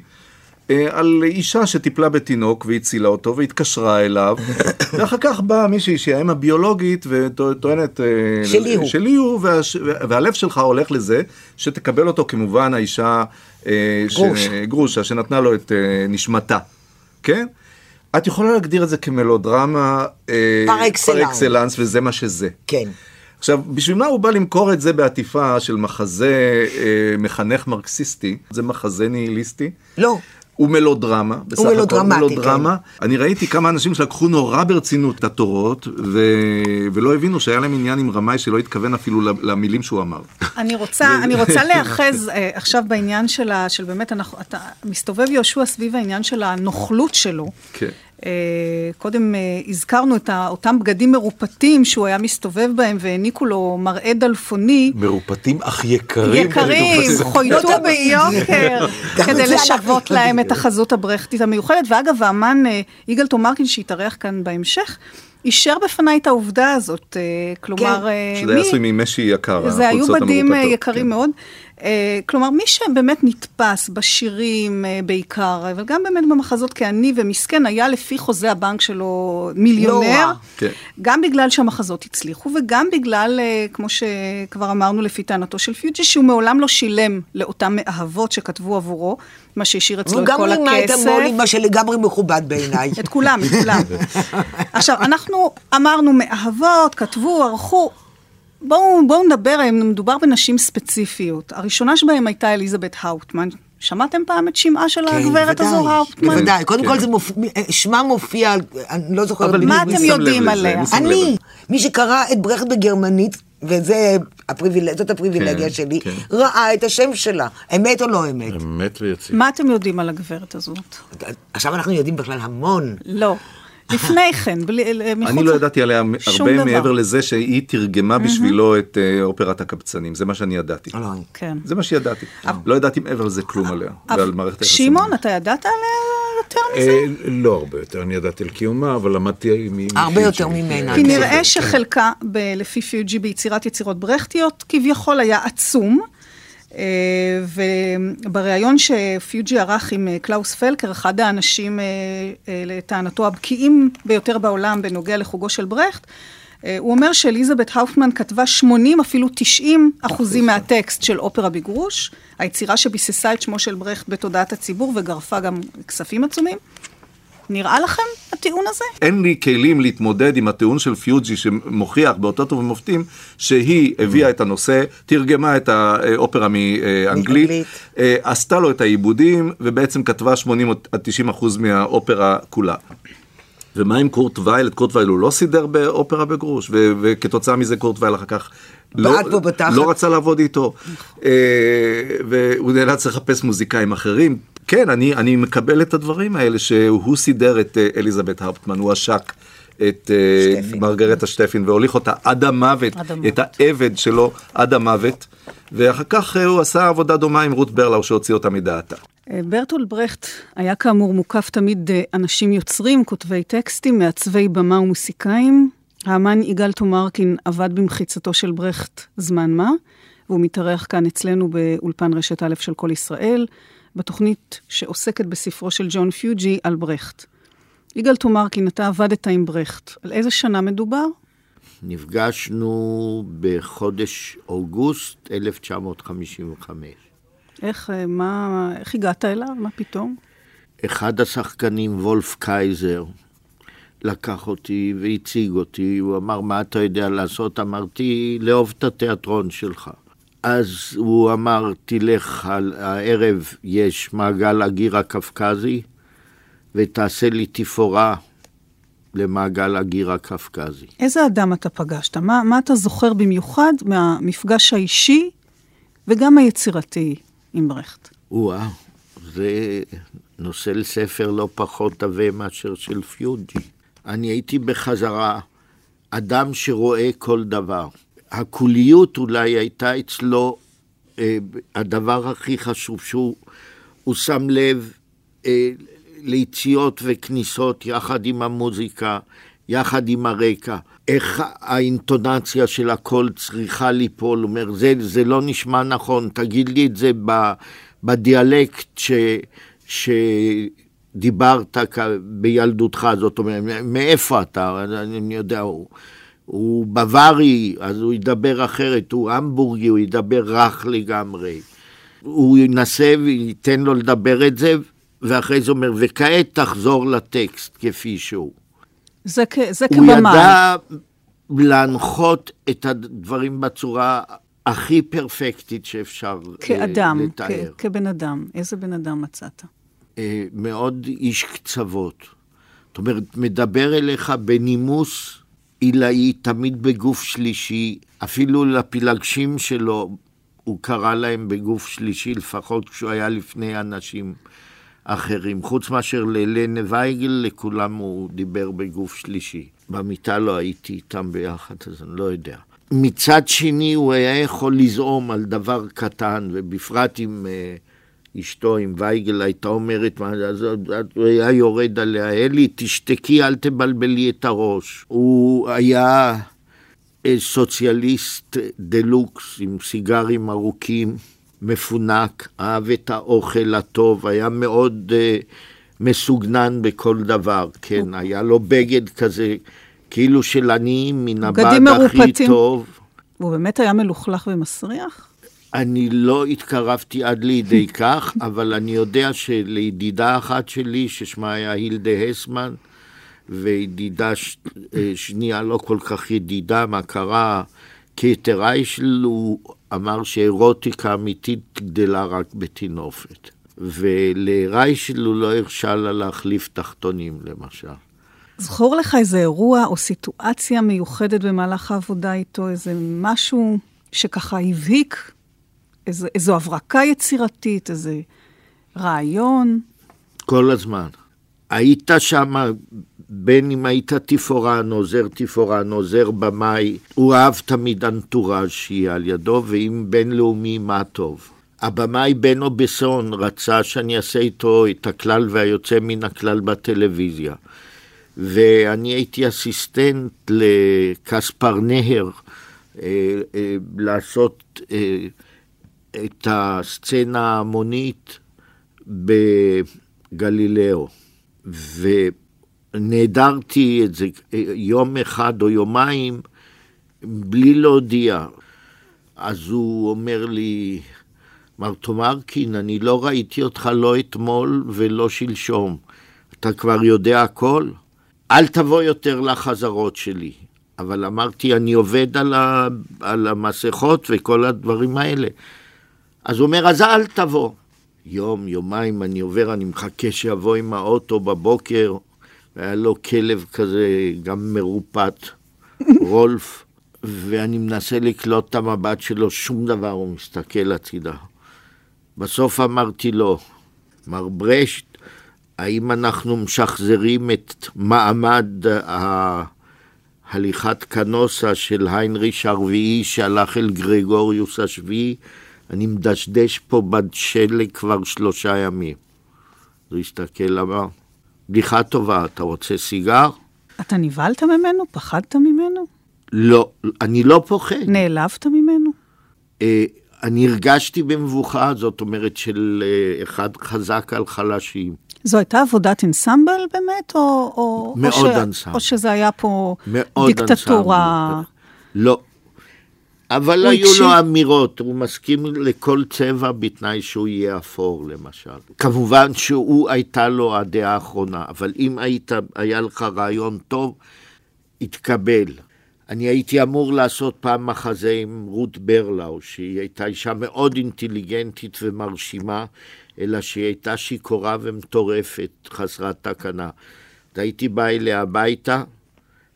אה, על אישה שטיפלה בתינוק והצילה אותו והתקשרה אליו [COUGHS] ואחר כך באה מישהי שהיא האם הביולוגית וטוענת אה, שלי הוא. שלי הוא והש... והלב שלך הולך לזה שתקבל אותו כמובן האישה אה, גרוש. ש... גרושה שנתנה לו את נשמתה, כן? את יכולה להגדיר את זה כמלודרמה פר אקסלנס. פר אקסלנס וזה מה שזה. כן. עכשיו, בשביל מה הוא בא למכור את זה בעטיפה של מחזה אה, מחנך מרקסיסטי? זה מחזה ניהיליסטי. לא. הוא מלודרמה, בסך הכל מלודרמטי, מלודרמה. אני ראיתי כמה אנשים שלקחו נורא ברצינות את התורות, ו... ולא הבינו שהיה להם עניין עם רמאי שלא התכוון אפילו למילים שהוא אמר. [LAUGHS] אני רוצה, אני רוצה [LAUGHS] להיאחז אה, עכשיו בעניין של, ה, של באמת, אנחנו, אתה מסתובב יהושע סביב העניין של הנוכלות שלו. כן. אה, קודם אה, הזכרנו את אותם בגדים מרופטים שהוא היה מסתובב בהם והעניקו לו מראה דלפוני. מרופטים אך יקרים. יקרים, חויטו ביוקר, כדי לשוות להם. את החזות הברכטית המיוחדת. ואגב, האמן אה, יגאל תומרקין, שהתארח כאן בהמשך, אישר בפניי את העובדה הזאת. כלומר, אה, שזה היה עשוי ממשי יקר, זה היו החולצות בדים המרופטות, יקרים כן. מאוד. אה, כלומר, מי שבאמת נתפס בשירים אה, בעיקר, אבל גם באמת במחזות כעני ומסכן, היה לפי חוזה הבנק שלו מיליונר. לא. כן. גם בגלל שהמחזות הצליחו, וגם בגלל, אה, כמו שכבר אמרנו לפי טענתו של פיוטי, שהוא מעולם לא שילם לאותם מאהבות שכתבו עבורו, מה שהשאיר אצלו את גם כל רימה את הכסף. המו"לים, מה שלגמרי מכובד בעיניי. [LAUGHS] את כולם, את כולם. עכשיו, אנחנו אמרנו מאהבות, כתבו, ערכו. בואו בואו נדבר, אם מדובר בנשים ספציפיות. הראשונה שבהם הייתה אליזבת האוטמן. שמעתם פעם את שמעה של כן, הגברת הזו, האוטמן? בוודאי, קודם כן. כל זה מופיע, שמה מופיע, אני לא זוכרת אבל מה מי אתם שם יודעים לב לזה? עליה? אני? מי שקרא את ברכט בגרמנית, וזה הפריבילג, זאת הפריבילגיה כן, שלי, כן. ראה את השם שלה, אמת או לא אמת. אמת ויציב. מה אתם יודעים על הגברת הזאת? עכשיו אנחנו יודעים בכלל המון. לא. לפני כן, בלי, מחוץ... אני לא ידעתי עליה הרבה דבר. מעבר לזה שהיא תרגמה בשבילו את אה, אופרת הקבצנים, זה מה שאני ידעתי. לא, כן. זה מה שידעתי. לא ידעתי מעבר לזה כלום עליה, ועל מערכת היחסים. שמעון, אתה ידעת עליה יותר? מזה? אה, לא הרבה יותר, אני ידעתי על קיומה, אבל למדתי מ... הרבה. יותר ממנה. כי אני נראה שחלקה, ב- לפי פיוג'י, ביצירת יצירות ברכטיות, כביכול היה עצום. אה, ובריאיון שפיוג'י ערך עם אה, קלאוס פלקר, אחד האנשים, אה, לטענתו, הבקיאים ביותר בעולם בנוגע לחוגו של ברכט, הוא אומר שאליזבת האופטמן כתבה 80, אפילו 90 אחוזים מהטקסט של אופרה בגרוש, היצירה שביססה את שמו של ברכט בתודעת הציבור וגרפה גם כספים עצומים. נראה לכם הטיעון הזה? אין לי כלים להתמודד עם הטיעון של פיוג'י שמוכיח באותות ובמופתים שהיא הביאה את הנושא, תרגמה את האופרה מאנגלית. אה, עשתה לו את העיבודים ובעצם כתבה 80 עד 90 אחוז מהאופרה כולה. ומה עם קורט וייל? את קורט וייל הוא לא סידר באופרה בגרוש, ו- וכתוצאה מזה קורט וייל אחר כך לא. לא רצה לעבוד איתו, אה, והוא נאלץ לחפש מוזיקאים אחרים. כן, אני, אני מקבל את הדברים האלה, שהוא סידר את אה, אליזבת הרפטמן, הוא עשק את אה, שטפין. מרגרטה שטפין והוליך אותה עד המוות, עד המוות. את העבד שלו עד המוות, ואחר כך אה, הוא עשה עבודה דומה עם רות ברלאו שהוציא אותה מדעתה. ברטולד ברכט היה כאמור מוקף תמיד אנשים יוצרים, כותבי טקסטים, מעצבי במה ומוסיקאים. האמן יגאל תומרקין עבד במחיצתו של ברכט זמן מה, והוא מתארח כאן אצלנו באולפן רשת א' של כל ישראל, בתוכנית שעוסקת בספרו של ג'ון פיוג'י על ברכט. יגאל תומרקין, אתה עבדת עם ברכט. על איזה שנה מדובר? נפגשנו בחודש אוגוסט 1955. איך, אה, מה, איך הגעת אליו? מה פתאום? אחד השחקנים, וולף קייזר, לקח אותי והציג אותי, הוא אמר, מה אתה יודע לעשות? אמרתי, לאהוב את התיאטרון שלך. אז הוא אמר, תלך, על הערב יש מעגל הגיר הקווקזי, ותעשה לי תפאורה למעגל הגיר הקווקזי. איזה אדם אתה פגשת? מה, מה אתה זוכר במיוחד מהמפגש האישי וגם היצירתי עם ברכט? וואו, זה נושא לספר לא פחות עבה מאשר של פיוג'י. אני הייתי בחזרה אדם שרואה כל דבר. הקוליות אולי הייתה אצלו אה, הדבר הכי חשוב, שהוא הוא שם לב אה, ליציאות וכניסות יחד עם המוזיקה, יחד עם הרקע. איך האינטונציה של הקול צריכה ליפול, הוא אומר, זה, זה לא נשמע נכון, תגיד לי את זה ב, בדיאלקט ש, שדיברת בילדותך, זאת אומרת, מאיפה אתה? אני יודע, הוא, הוא בווארי, אז הוא ידבר אחרת, הוא המבורגי, הוא ידבר רך לגמרי. הוא ינסה וייתן לו לדבר את זה, ואחרי זה אומר, וכעת תחזור לטקסט כפי שהוא. זה, כ, זה הוא כבמאי. ידע להנחות את הדברים בצורה הכי פרפקטית שאפשר אה, כאדם, לתאר. כבן אדם. איזה בן אדם מצאת? אה, מאוד איש קצוות. זאת אומרת, מדבר אליך בנימוס עילאי, תמיד בגוף שלישי, אפילו לפילגשים שלו, הוא קרא להם בגוף שלישי, לפחות כשהוא היה לפני אנשים אחרים. חוץ מאשר ללנה וייגל, לכולם הוא דיבר בגוף שלישי. במיטה לא הייתי איתם ביחד, אז אני לא יודע. מצד שני, הוא היה יכול לזעום על דבר קטן, ובפרט עם אה, אשתו, עם וייגל, הייתה אומרת, אז הוא היה יורד עליה, אלי, תשתקי, אל תבלבלי את הראש. הוא היה אה, סוציאליסט דלוקס, עם סיגרים ארוכים, מפונק, אהב את האוכל הטוב, היה מאוד אה, מסוגנן בכל דבר, כן, היה לו בגד כזה, כאילו של עניים מן הבד הכי. טוב. והוא באמת היה מלוכלך ומסריח? אני לא התקרבתי עד לידי [LAUGHS] כך, אבל אני יודע שלידידה אחת שלי, ששמה היה הילדה הסמן, וידידה ש... אה, שנייה לא כל כך ידידה, מה קרה, קייטר ריישל, הוא אמר שאירוטיקה אמיתית גדלה רק בטינופת. ולריישל הוא לא הרשה לה להחליף תחתונים, למשל. זכור לך איזה אירוע או סיטואציה מיוחדת במהלך העבודה איתו, איזה משהו שככה הבהיק, איזו, איזו הברקה יצירתית, איזה רעיון? כל הזמן. היית שם, בין אם היית תפאורן, עוזר תפאורן, עוזר במאי, הוא אהב תמיד אנטוראז' שיהיה על ידו, ואם בינלאומי, מה טוב. הבמאי בנו בסון רצה שאני אעשה איתו את הכלל והיוצא מן הכלל בטלוויזיה. ואני הייתי אסיסטנט לקספר נהר אה, אה, לעשות אה, את הסצנה ההמונית בגלילאו. ונעדרתי את זה יום אחד או יומיים בלי להודיע. אז הוא אומר לי, מר תומרקין, אני לא ראיתי אותך לא אתמול ולא שלשום. אתה כבר יודע הכל? אל תבוא יותר לחזרות שלי. אבל אמרתי, אני עובד על, ה, על המסכות וכל הדברים האלה. אז הוא אומר, אז אל תבוא. יום, יומיים אני עובר, אני מחכה שיבוא עם האוטו בבוקר, והיה לו כלב כזה, גם מרופט, [LAUGHS] רולף, ואני מנסה לקלוט את המבט שלו, שום דבר, הוא מסתכל הצידה. בסוף אמרתי לו, מר ברשט, האם אנחנו משחזרים את מעמד הליכת קנוסה של היינריש הרביעי שהלך אל גרגוריוס השביעי? אני מדשדש פה בשלג כבר שלושה ימים. הוא הסתכל, אמר, בדיחה טובה, אתה רוצה סיגר? אתה נבהלת ממנו? פחדת ממנו? לא, אני לא פוחד. נעלבת ממנו? אה, אני הרגשתי במבוכה, זאת אומרת, של אה, אחד חזק על חלשים. זו הייתה עבודת אנסמבל באמת, או... או מאוד או ש... אנסמבל. או שזה היה פה מאוד דיקטטורה? אנסמבל. לא. אבל היו הקשיב- לו אמירות, הוא מסכים לכל צבע בתנאי שהוא יהיה אפור למשל. כמובן שהוא הייתה לו הדעה האחרונה, אבל אם היית, היה לך רעיון טוב, התקבל. אני הייתי אמור לעשות פעם מחזה עם רות ברלאו, שהיא הייתה אישה מאוד אינטליגנטית ומרשימה, אלא שהיא הייתה שיכורה ומטורפת, חסרת תקנה. הייתי בא אליה הביתה,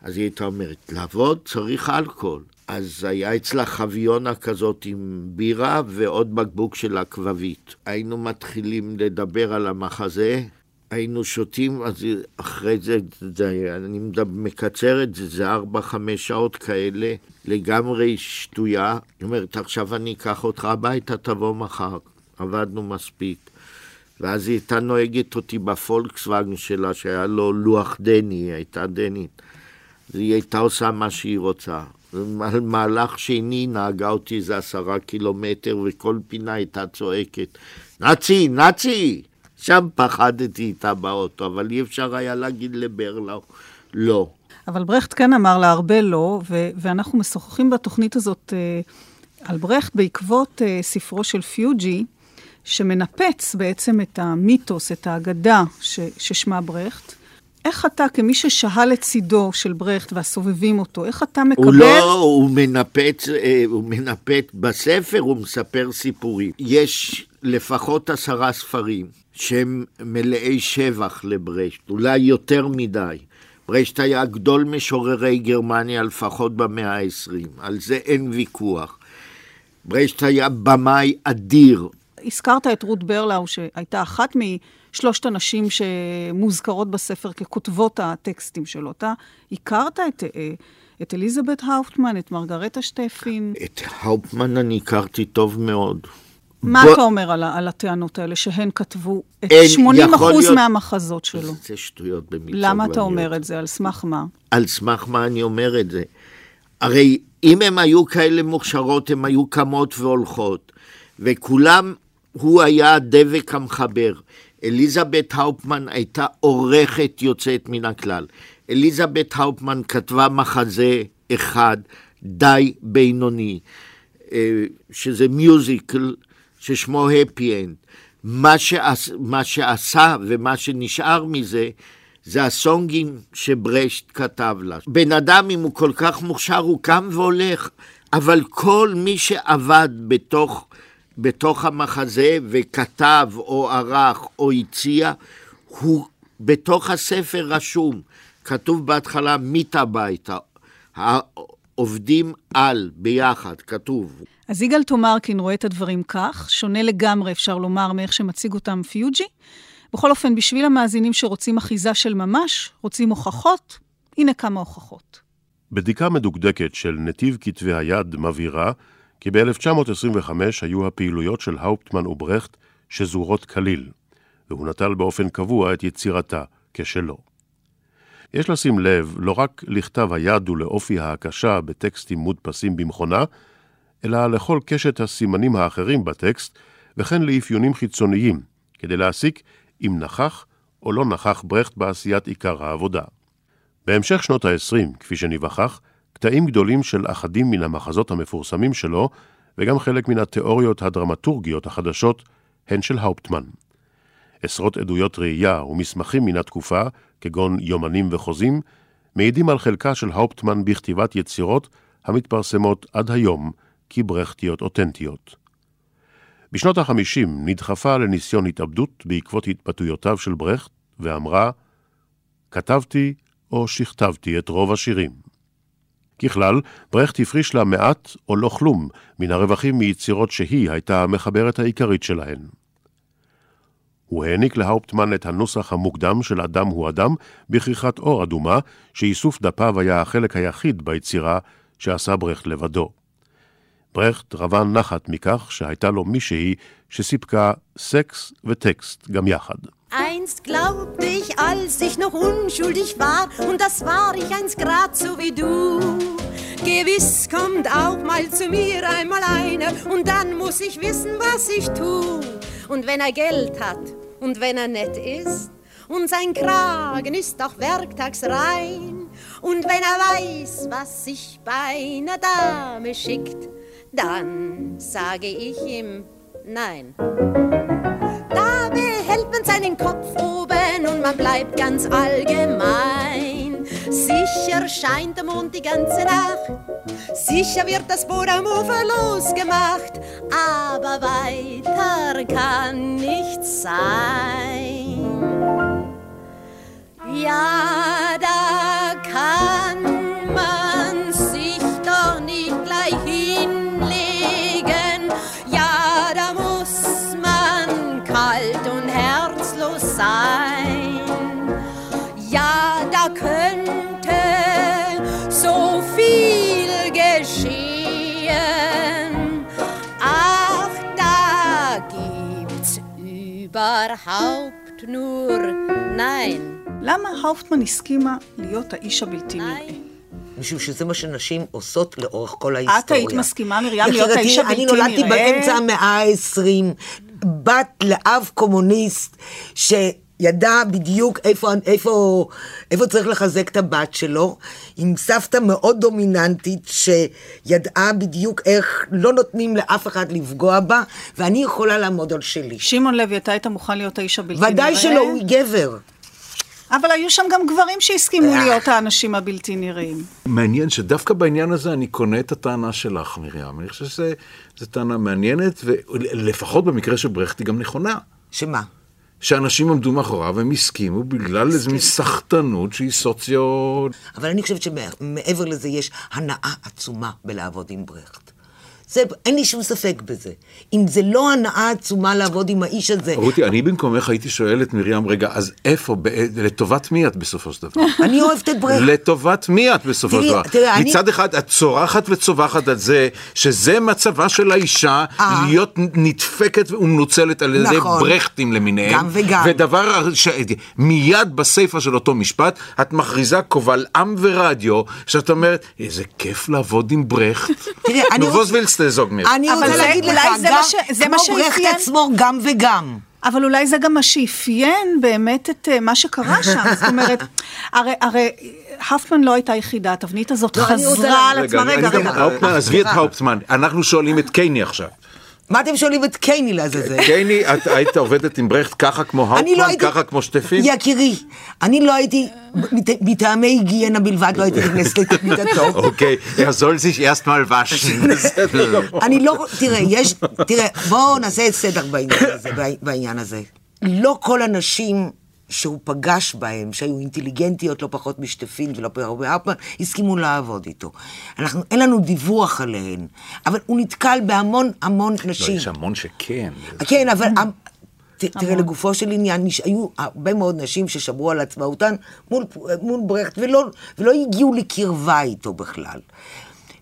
אז היא הייתה אומרת, לעבוד צריך אלכוהול. אז היה אצלה חביונה כזאת עם בירה ועוד בקבוק של אקווית. היינו מתחילים לדבר על המחזה, היינו שותים, אז אחרי זה, זה אני מקצר את זה, זה ארבע, חמש שעות כאלה, לגמרי שטויה. היא אומרת, עכשיו אני אקח אותך הביתה, תבוא מחר. עבדנו מספיק. ואז היא הייתה נוהגת אותי בפולקסווגן שלה, שהיה לו לוח דני, היא הייתה דנית. אז היא הייתה עושה מה שהיא רוצה. על מהלך שני נהגה אותי איזה עשרה קילומטר, וכל פינה הייתה צועקת, נאצי, נאצי! שם פחדתי איתה באוטו, אבל אי אפשר היה להגיד לברלאו, לא. אבל ברכט כן אמר לה הרבה לא, ו- ואנחנו משוחחים בתוכנית הזאת אה, על ברכט בעקבות אה, ספרו של פיוג'י, שמנפץ בעצם את המיתוס, את האגדה ש- ששמה ברכט. איך אתה, כמי ששהה לצידו של ברכט והסובבים אותו, איך אתה מקבל... הוא לא, הוא מנפץ, אה, הוא מנפץ בספר, הוא מספר סיפורים. יש לפחות עשרה ספרים שהם מלאי שבח לברשט, אולי יותר מדי. ברשט היה גדול משוררי גרמניה לפחות במאה ה-20, על זה אין ויכוח. ברשט היה במאי אדיר, הזכרת את רות ברלאו, שהייתה אחת משלושת הנשים שמוזכרות בספר ככותבות הטקסטים שלו. אתה הכרת את, אה, את אליזבת האופטמן, את מרגרטה שטפין. את האופמן אני הכרתי טוב מאוד. מה בוא- אתה אומר על, על הטענות האלה שהן כתבו את אין, 80 יכול אחוז להיות- מהמחזות שלו? זה שטויות במיץ למה אתה. אומר את זה? על סמך מה? על סמך מה אני אומר את זה? הרי אם הן היו כאלה מוכשרות, הן היו קמות והולכות, וכולם, הוא היה הדבק המחבר. אליזבת האופטמן הייתה עורכת יוצאת מן הכלל. אליזבת האופטמן כתבה מחזה אחד, די בינוני, אה, שזה musical ששמו Happy End. מה, שעש, מה שעשה ומה שנשאר מזה, זה הסונגים שברשט כתב לה. בן אדם, אם הוא כל כך מוכשר, הוא קם והולך, אבל כל מי שעבד בתוך, בתוך המחזה וכתב או ערך או הציע, הוא בתוך הספר רשום. כתוב בהתחלה מיט הביתה, העובדים על, ביחד, כתוב. אז יגאל תומרקין רואה את הדברים כך, שונה לגמרי, אפשר לומר, מאיך שמציג אותם פיוג'י. בכל אופן, בשביל המאזינים שרוצים אחיזה של ממש, רוצים הוכחות, הנה כמה הוכחות. בדיקה מדוקדקת של נתיב כתבי היד מבהירה כי ב-1925 היו הפעילויות של האופטמן וברכט שזורות כליל, והוא נטל באופן קבוע את יצירתה כשלו. יש לשים לב לא רק לכתב היד ולאופי ההקשה בטקסטים מודפסים במכונה, אלא לכל קשת הסימנים האחרים בטקסט, וכן לאפיונים חיצוניים, כדי להסיק אם נכח או לא נכח ברכט בעשיית עיקר העבודה. בהמשך שנות ה-20, כפי שניווכח, קטעים גדולים של אחדים מן המחזות המפורסמים שלו, וגם חלק מן התיאוריות הדרמטורגיות החדשות, הן של האופטמן. עשרות עדויות ראייה ומסמכים מן התקופה, כגון יומנים וחוזים, מעידים על חלקה של האופטמן בכתיבת יצירות המתפרסמות עד היום כברכטיות אותנטיות. בשנות ה-50 נדחפה לניסיון התאבדות בעקבות התבטאויותיו של ברכט, ואמרה, כתבתי או שכתבתי את רוב השירים. ככלל, ברכט הפריש לה מעט או לא כלום מן הרווחים מיצירות שהיא הייתה המחברת העיקרית שלהן. הוא העניק להאופטמן את הנוסח המוקדם של אדם הוא אדם בכריכת אור אדומה, שאיסוף דפיו היה החלק היחיד ביצירה שעשה ברכט לבדו. ברכט רווה נחת מכך שהייתה לו מישהי שסיפקה סקס וטקסט גם יחד. Einst glaubte ich, als ich noch unschuldig war, und das war ich einst grad so wie du. Gewiss kommt auch mal zu mir einmal einer, und dann muss ich wissen, was ich tu. Und wenn er Geld hat, und wenn er nett ist, und sein Kragen ist auch werktags rein, und wenn er weiß, was sich bei einer Dame schickt, dann sage ich ihm nein. Man seinen Kopf oben und man bleibt ganz allgemein. Sicher scheint der Mond die ganze Nacht, sicher wird das Boot am Ufer losgemacht, aber weiter kann nichts sein. Ja, da kann man sich doch nicht gleich hinlegen. Ja, da muss man kalt und herzlos sein. Ja, da könnte so viel geschehen. Ach, da gibt's überhaupt nur Nein. למה האופטמן הסכימה להיות האיש הבלתי נראה? משום שזה מה שנשים עושות לאורך כל ההיסטוריה. את היית מסכימה, מרים, להיות האיש הבלתי אני נולדתי נראה? באמצע המאה ה-20, בת לאב קומוניסט, שידע בדיוק איפה, איפה, איפה צריך לחזק את הבת שלו, עם סבתא מאוד דומיננטית, שידעה בדיוק איך לא נותנים לאף אחד לפגוע בה, ואני יכולה לעמוד על שלי. שמעון לוי, אתה היית מוכן להיות האיש הבלתי נראה? ודאי שלא, הוא גבר. אבל היו שם גם גברים שהסכימו להיות האנשים הבלתי נראים. מעניין שדווקא בעניין הזה אני קונה את הטענה שלך, מרים. אני חושב שזו טענה מעניינת, ולפחות במקרה של ברכט היא גם נכונה. שמה? שאנשים עמדו מאחוריו, הם הסכימו בגלל איזו מין סחטנות שהיא סוציו... אבל אני חושבת שמעבר לזה יש הנאה עצומה בלעבוד עם ברכט. זה, אין לי שום ספק בזה. אם זה לא הנאה עצומה לעבוד עם האיש הזה... רותי, אני במקומך הייתי שואל את מרים, רגע, אז איפה, בא- לטובת מי את בסופו של דבר? [LAUGHS] אני אוהבת את ברכט. לטובת מי את בסופו של דבר? תראה, אני- מצד אחד את צורחת וצווחת על זה, שזה מצבה של האישה, אה. להיות נדפקת ומנוצלת על ידי נכון. ברכטים למיניהם. גם וגם. ודבר, ש... מיד בסיפה של אותו משפט, את מכריזה קובל עם ורדיו, שאת אומרת, איזה כיף לעבוד עם ברכט. תראה, אני רוצה- du, mir? אני רוצה להגיד לך, גם מה ש- זה מה כמו ברכט עצמו, גם וגם. אבל אולי זה גם מה שאפיין באמת את אה, מה שקרה [LAUGHS] שם. זאת אומרת, הרי, הרי האפמן לא הייתה יחידה, התבנית הזאת לא, חזרה על עצמה. רגע, רגע. עזבי את האופטמן, אנחנו שואלים את קייני עכשיו. מה אתם שואלים את קייני לעזאזל? קייני, את היית עובדת עם ברכט ככה כמו לא הייתי... ככה כמו שטפין? יקירי, אני לא הייתי, מטעמי היגיינה בלבד, לא הייתי נכנסת למיטתו. אוקיי, er soll sich waschen. בסדר. אני לא, תראה, יש, תראה, בואו נעשה סדר בעניין הזה, בעניין הזה. לא כל הנשים שהוא פגש בהן, שהיו אינטליגנטיות לא פחות משטפין ולא פחות מאפמן, הסכימו לעבוד איתו. אנחנו, אין לנו דיווח עליהן, אבל הוא נתקל בהמון המון לא, נשים. יש המון שכן. כן, אבל ת- תראה, לגופו של עניין, היו הרבה מאוד נשים ששמרו על עצמאותן מול, מול ברכט, ולא, ולא הגיעו לקרבה איתו בכלל.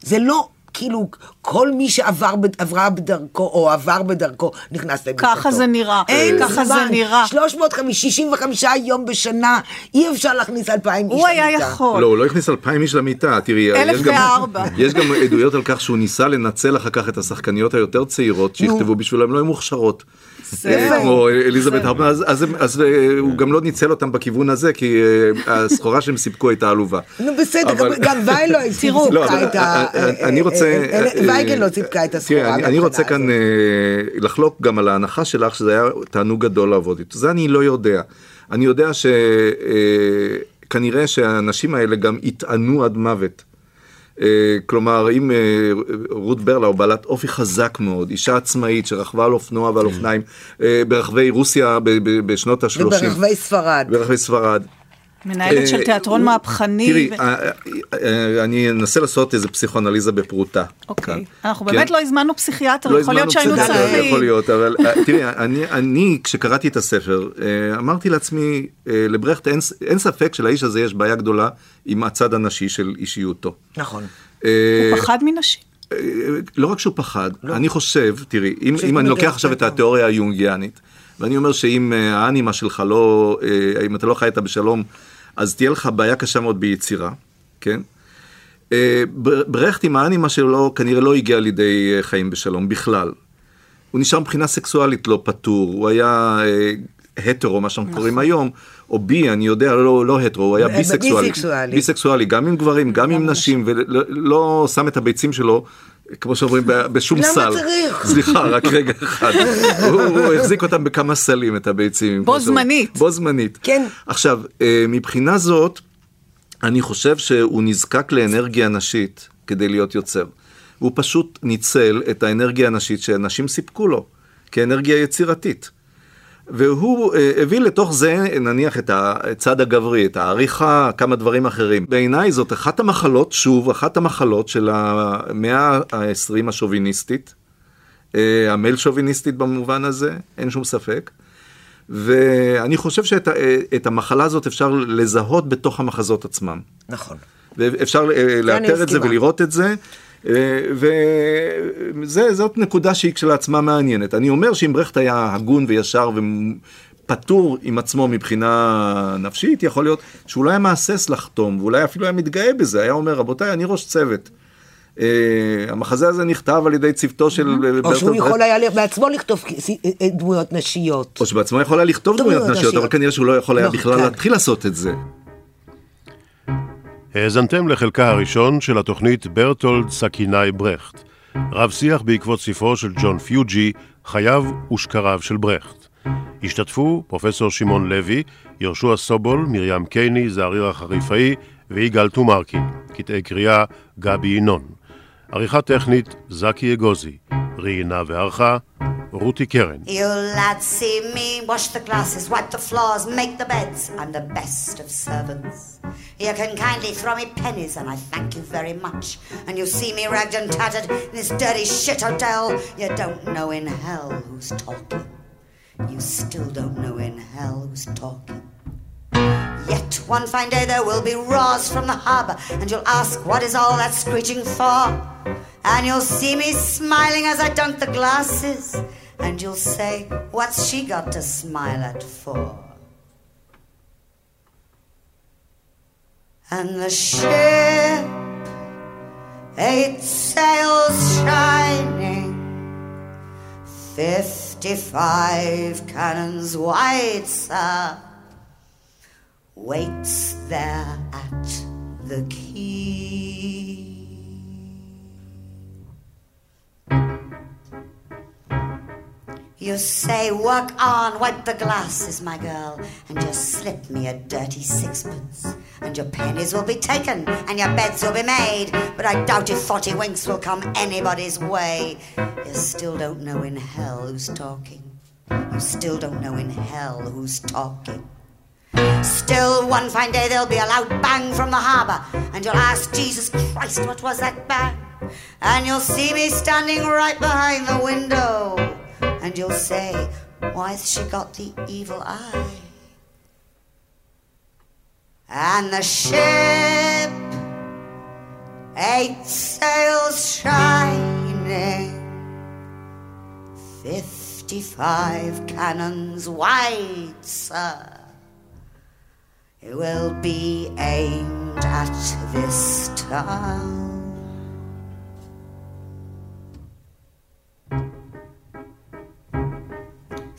זה לא כאילו כל מי שעבר ב- עברה בדרכו או עבר בדרכו נכנס למיטתו. ככה זה נראה, אין ככה זה זמן. נראה. 365 יום בשנה, אי אפשר להכניס 2,000 איש הוא היה למיטה. יכול. לא, הוא לא הכניס אלפיים איש למיטה, תראי, אלף יש גם- וארבע. [LAUGHS] יש גם עדויות על כך שהוא ניסה לנצל אחר כך את השחקניות היותר צעירות שיכתבו בשבילו, הן לא היו מוכשרות. בסדר. כמו אליזבת הרפמן, אז- אה, הוא גם לא ניצל אותם בכיוון הזה, כי אה, הסחורה שהם סיפקו הייתה עלובה. נו בסדר, גם- וייל [LAUGHS] לא לא, סיפקה את ה... אני- רוצה... אה, אה, אה, וייגל לא סיפקה את הסחורה. אני- רוצה כאן. אה, לחלוק גם על ההנחה שלך שזה היה תענוג גדול לעבוד איתו. זה אני לא יודע. אני יודע שכנראה שהאנשים האלה גם יטענו עד מוות. אה, כלומר, אם אה, רות ברלאו בעלת אופי חזק מאוד, אישה עצמאית שרכבה על אופנוע ועל אופניים אה, ברחבי רוסיה בשנות ה-30. וברחבי ספרד. ברחבי ספרד. מנהלת של אה, תיאטרון מהפכני. תראי, אה, אה, אני אנסה לעשות איזה פסיכואנליזה בפרוטה. אוקיי. כאן. אנחנו כן? באמת לא הזמנו פסיכיאטר, לא יכול להיות שהיינו צריכים. יכול להיות, אבל תראי, אני, אני, כשקראתי את הספר, אמרתי לעצמי, לברכט אין, ספק שלאיש הזה יש בעיה גדולה עם הצד הנשי של אישיותו. נכון. הוא פחד מנשים. לא רק שהוא פחד, אני חושב, תראי, אם, אני לוקח עכשיו את. התיאוריה היונגיאנית, ואני אומר שאם האנימה שלך לא, אם אתה לא חי איתה בשלום, אז תהיה לך בעיה קשה מאוד ביצירה, כן? אה, בר- ברכט עם האנימה שלו כנראה לא הגיע לידי אה, חיים בשלום בכלל. הוא נשאר מבחינה סקסואלית לא פטור, הוא היה אה, הטרו, מה שאנחנו קוראים היום, או בי, אני יודע, לא, לא הטרו, הוא היה. ביסקסואלי. ביסקסואלי, גם עם גברים, גם עם נשים, ולא לא שם את הביצים שלו. כמו שאומרים, בשום למה סל. צריך? סליחה, רק רגע אחד. [LAUGHS] הוא, הוא החזיק אותם בכמה סלים, את הביצים. בו. זמנית. בו זמנית. כן. עכשיו, אה, מבחינה זאת, אני חושב שהוא נזקק לאנרגיה נשית כדי להיות יוצר. הוא פשוט ניצל את האנרגיה הנשית שאנשים סיפקו לו, כאנרגיה יצירתית. והוא אה, הביא לתוך זה, נניח, את הצד הגברי, את העריכה, כמה דברים אחרים. בעיניי זאת אחת המחלות, שוב, אחת המחלות של המאה ה-20 השוביניסטית, אה, המייל שוביניסטית במובן הזה, אין שום ספק. ואני חושב שאת המחלה הזאת אפשר לזהות בתוך המחזות עצמם. נכון. ואפשר אה, לאתר את זה. ולראות את זה. אה, וזאת נקודה שהיא כשלעצמה מעניינת. אני אומר שאם ברכט היה הגון וישר ופטור עם עצמו מבחינה נפשית, יכול להיות שהוא לא היה מהסס לחתום, ואולי אפילו היה מתגאה בזה, היה אומר, רבותיי, אני ראש צוות. אה, המחזה הזה נכתב על ידי צוותו של או שהוא יכול היה בעצמו לכתוב אה, דמויות נשיות. או שבעצמו יכול היה לכתוב דמויות נשיות, אבל. כנראה שהוא לא יכול היה לא, בכלל כן. להתחיל לעשות את זה. האזנתם לחלקה הראשון של התוכנית ברטולד סכינאי ברכט, רב שיח בעקבות ספרו של ג'ון פיוג'י, חייו ושקריו של ברכט. השתתפו פרופסור שמעון לוי, יהושע סובול, מרים קייני, זעריר החריפאי ויגאל טומארקין. קטעי קריאה גבי ינון. עריכה טכנית זקי אגוזי. ראיינה וערכה רותי קרן. You lads see me wash the glasses, wipe the floors, make the beds. I'm the best of servants. You can kindly throw me pennies, and I thank you very much. And you see me ragged and tattered in this dirty shit hotel. You don't know in hell who's talking. You still don't know in hell who's talking. Yet one fine day there will be roars from the harbour, and you'll ask what is all that screeching for? And you'll see me smiling as I dunk the glasses, and you'll say, What's she got to smile at for? And the ship, eight sails shining, fifty-five cannons white, sir waits there at the quay. You say, work on, wipe the glasses, my girl, and just slip me a dirty sixpence. And your pennies will be taken, and your beds will be made. But I doubt if forty winks will come anybody's way. You still don't know in hell who's talking. You still don't know in hell who's talking. Still, one fine day there'll be a loud bang from the harbour, and you'll ask Jesus Christ, what was that bang? And you'll see me standing right behind the window, and you'll say, Why's she got the evil eye? And the ship, eight sails shining, fifty-five cannons wide, sir. It will be aimed at this town.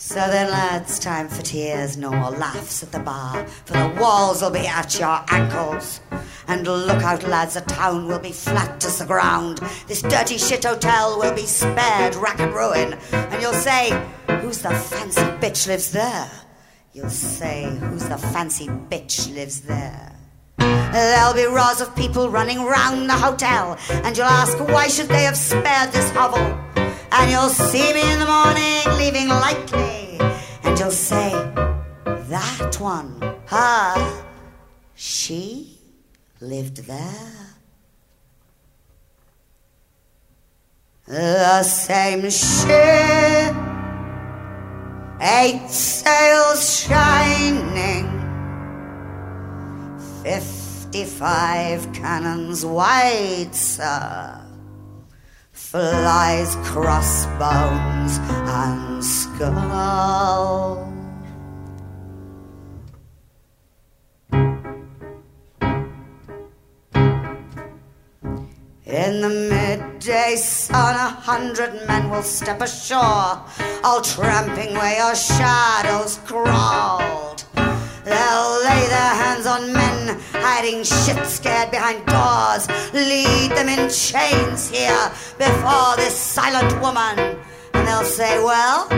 So then, lads, time for tears, no more laughs at the bar, for the walls will be at your ankles. And look out, lads, the town will be flat as the ground. This dirty shit hotel will be spared rack and ruin. And you'll say, Who's the fancy bitch lives there? You'll say, Who's the fancy bitch lives there? There'll be rows of people running round the hotel, and you'll ask, Why should they have spared this hovel? And you'll see me in the morning leaving lightly, and you'll say, That one, her, she lived there. The same ship, eight sails shining, fifty-five cannons wide, sir flies, crossbones, and skull. In the midday sun, a hundred men will step ashore, all tramping where your shadows crawled. They'll lay their hands on men hiding shit scared behind doors, lead them in chains here before this silent woman. And they'll say, Well,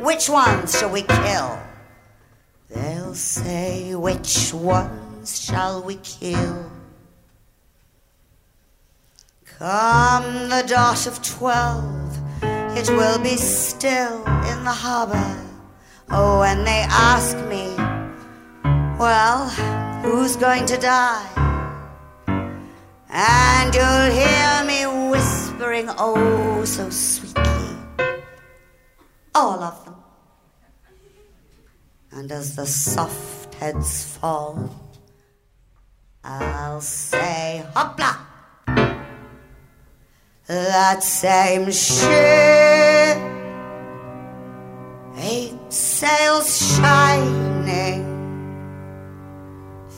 which ones shall we kill? They'll say, Which ones shall we kill? Come the dot of twelve, it will be still in the harbor. Oh, when they ask me, well, who's going to die? And you'll hear me whispering, oh, so sweetly, all of them. And as the soft heads fall, I'll say, hopla! That same ship, eight sails shining,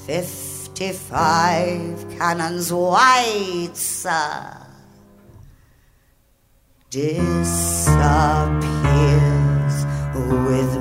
Fifty-five cannons wide, sir, disappears with